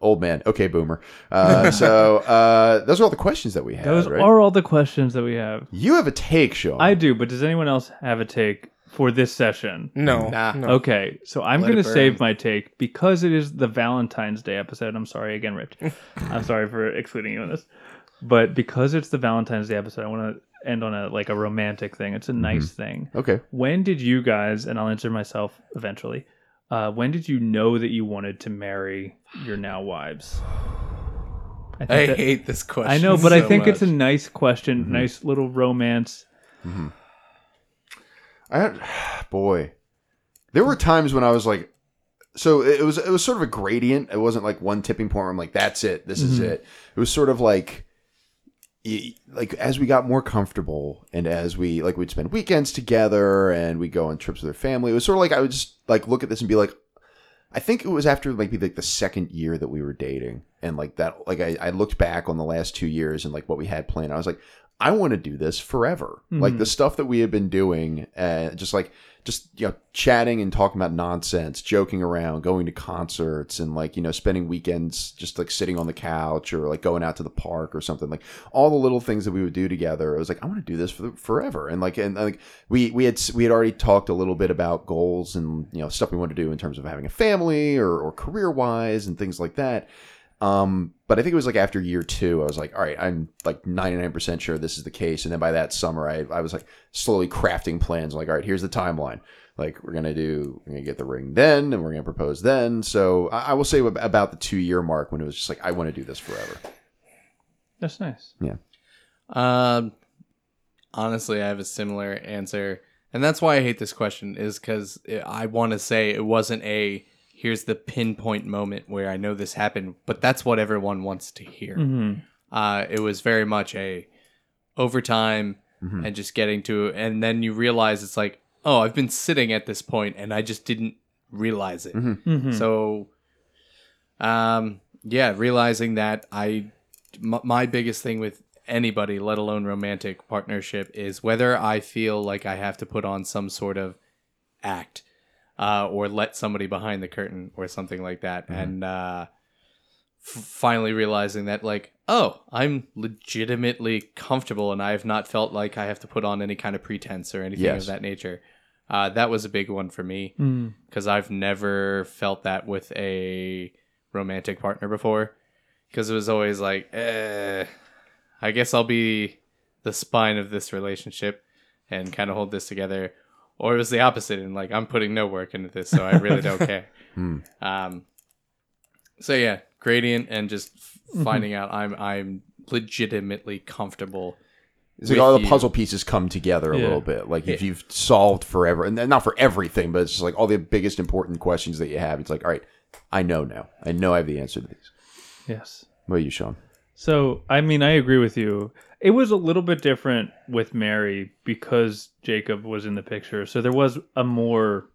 old man. Okay, boomer. Uh, so uh, those are all the questions that we have. Those right? are all the questions that we have. You have a take, Sean. I do, but does anyone else have a take for this session? No, Nah. no. Okay, so I'm going to save my take because it is the Valentine's Day episode. I'm sorry again, Rich. I'm sorry for excluding you on this, but because it's the Valentine's Day episode, I want to end on a like a romantic thing. It's a nice thing. okay. When did you guys? And I'll answer myself eventually. Uh, when did you know that you wanted to marry your now wives? I, I that- hate this question. I know, but I so think it's a nice question, mm-hmm. nice little romance. Mm-hmm. I had, boy, there were times when I was like, so it was it was sort of a gradient. It wasn't like one tipping point where I'm like, that's it, this is mm-hmm. it. It was sort of like, like as we got more comfortable and as we like we'd spend weekends together and we go on trips with our family. It was sort of like I would just like look at this and be like, I think it was after maybe like the second year that we were dating, and like that, like I, I looked back on the last two years and like what we had planned. I was like, I want to do this forever. Like the stuff that we had been doing, uh, just like just you know chatting and talking about nonsense, joking around, going to concerts, and like you know spending weekends just like sitting on the couch or like going out to the park or something. Like all the little things that we would do together. It was like I want to do this for the, forever. And like and like we we had we had already talked a little bit about goals and you know stuff we want to do in terms of having a family or or career wise and things like that. Um, but I think it was like after year two, I was like, all right, I'm like 99% sure this is the case. And then by that summer, I, I was like slowly crafting plans. Like, all right, here's the timeline. Like, we're going to do, we're going to get the ring then, and we're going to propose then. So I, I will say about the two year mark when it was just like, I want to do this forever. That's nice. Yeah. Um, honestly, I have a similar answer, and that's why I hate this question. Is because I want to say it wasn't a here's the pinpoint moment where I know this happened, but that's what everyone wants to hear. Mm-hmm. Uh, it was very much a over time and just getting to, and then you realize it's like, oh, I've been sitting at this point, and I just didn't realize it. Mm-hmm. So, um, yeah, realizing that I, m- my biggest thing with anybody, let alone romantic partnership, is whether I feel like I have to put on some sort of act, uh, or let somebody behind the curtain or something like that, and uh, f- finally realizing that like, oh, I'm legitimately comfortable, and I have not felt like I have to put on any kind of pretense or anything Yes. of that nature. Uh, that was a big one for me Mm. because I've never felt that with a romantic partner before. Because it was always like, eh, I guess I'll be the spine of this relationship and kind of hold this together. Or it was the opposite, and like I'm putting no work into this, so I really don't care. Hmm. Um, so yeah, gradient and just f- finding out I'm I'm legitimately comfortable. It's like all the you. puzzle pieces come together a Yeah. little bit. Like if you've solved forever, and not for everything, but it's just like all the biggest important questions that you have. It's like, all right, I know now. I know I have the answer to these. Yes. What about you, Sean? So, I mean, I agree with you. It was a little bit different with Mary because Jacob was in the picture. So there was a more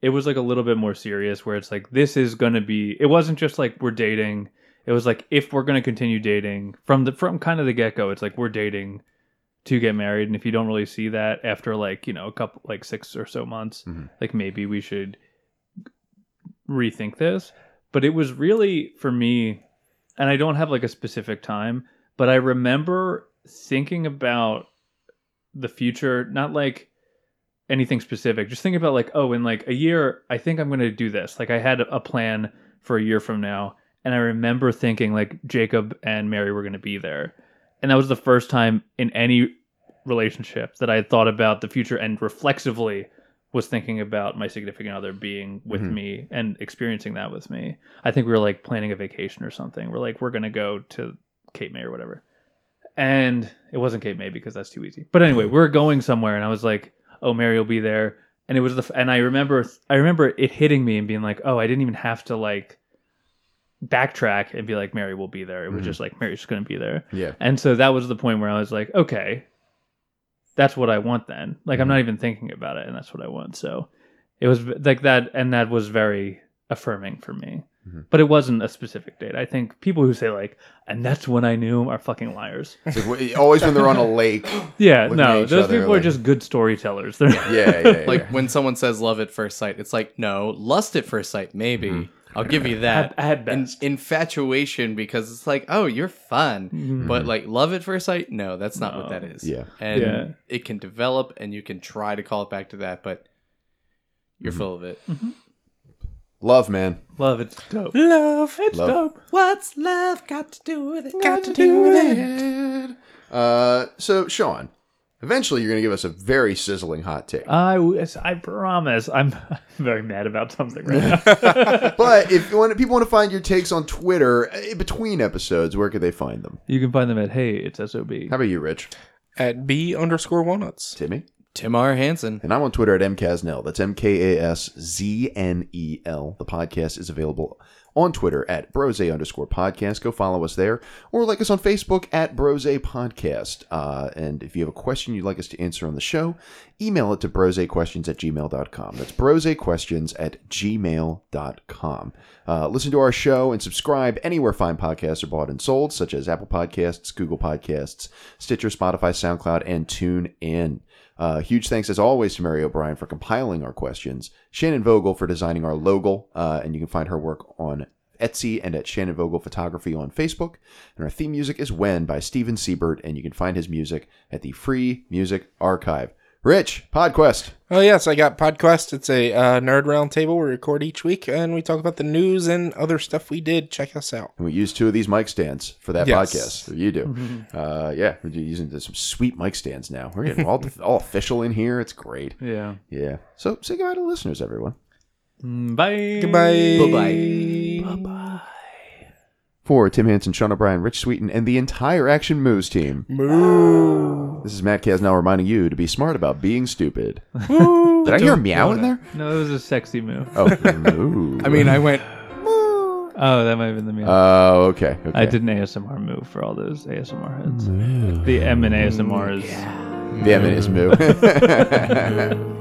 it was like a little bit more serious where it's like this is going to be it wasn't just like we're dating. It was like if we're going to continue dating from the from kind of the get-go, it's like we're dating to get married and if you don't really see that after like, you know, a couple like 6 or so months, Mhm. like maybe we should rethink this. But it was really for me and I don't have like a specific time, but I remember thinking about the future, not like anything specific, just thinking about like, oh, in like a year, I think I'm going to do this. Like I had a plan for a year from now, and I remember thinking like Jacob and Mary were going to be there, and that was the first time in any relationship that I had thought about the future and reflexively was thinking about my significant other being with Mhm. me and experiencing that with me. I think we were like planning a vacation or something. We're like, we're gonna go to Cape May or whatever. And it wasn't Cape May because that's too easy. But anyway, we're going somewhere and I was like, oh, Mary will be there. And it was the, f- and I remember, I remember it hitting me and being like, oh, I didn't even have to like backtrack and be like, Mary will be there. It was Mhm. just like, Mary's gonna be there. Yeah. And so that was the point where I was like, okay, that's what I want then. Like I'm not even thinking about it, and that's what I want. So it was like that, and that was very affirming for me. Mhm. But it wasn't a specific date. I think people who say like, and that's when I knew are fucking liars. Like, always when they're on a lake. Yeah, no, those other people are like- just good storytellers. They're Yeah, yeah, yeah. Like when someone says love at first sight, it's like, no, lust at first sight, maybe. Mm-hmm. I'll give you that. at, at In, best. infatuation because it's like, oh, you're fun. Mhm. But like love at first sight, no, that's not what that is. Yeah. And Yeah. it can develop and you can try to call it back to that, but you're Mm-hmm. full of it. Love, man. Love, it's dope. Love. It's Love. dope. What's love got to do with it? Got to do with it. Uh, so Sean, eventually you're going to give us a very sizzling hot take. I, wish- I promise. I'm very mad about something right now. but if you want, people want to find your takes on Twitter uh, between episodes, where could they find them? you can find them at Hey, it's SOB. How about you, Rich? At B underscore walnuts. Timmy? Tim R. Hansen. And I'm on Twitter at mkasnell. That's M K A S Z N E L. The podcast is available on Twitter at brose underscore podcast. Go follow us there. Or like us on Facebook at brose podcast. Uh, and if you have a question you'd like us to answer on the show, email it to brosequestions at gmail.com. That's brosequestions at gmail.com. Uh, listen to our show and subscribe anywhere fine podcasts are bought and sold, such as Apple Podcasts, Google Podcasts, Stitcher, Spotify, SoundCloud, and TuneIn. Uh, huge thanks, as always, to Mary O'Brien for compiling our questions, Shannon Vogel for designing our logo, uh, and you can find her work on Etsy and at Shannon Vogel Photography on Facebook. And our theme music is When by Steven Siebert, and you can find his music at the Free Music Archive. Rich, PodQuest. Oh yes, I got Podquest. It's a uh, nerd roundtable we record each week, and we talk about the news and other stuff we did. Check us out. And we use two of these mic stands for that Yes. podcast. Or you do. Uh, yeah, we're using some sweet mic stands now. We're getting all, all official in here. It's great. Yeah. Yeah. So say goodbye to listeners, everyone. Mm, Bye. Goodbye. Bye-bye. For Tim Hansen, Sean O'Brien, Rich Sweeten, and the entire Action Moves team, Moo. this is Matt Casnell reminding you to be smart about being stupid. Did I hear a meow in there? No, it was a sexy move. Oh, moo. I mean, I went, Oh, that might have been the meow. Oh, okay. okay. I did an ASMR move for all those ASMR heads. The M in ASMR is The M is moo.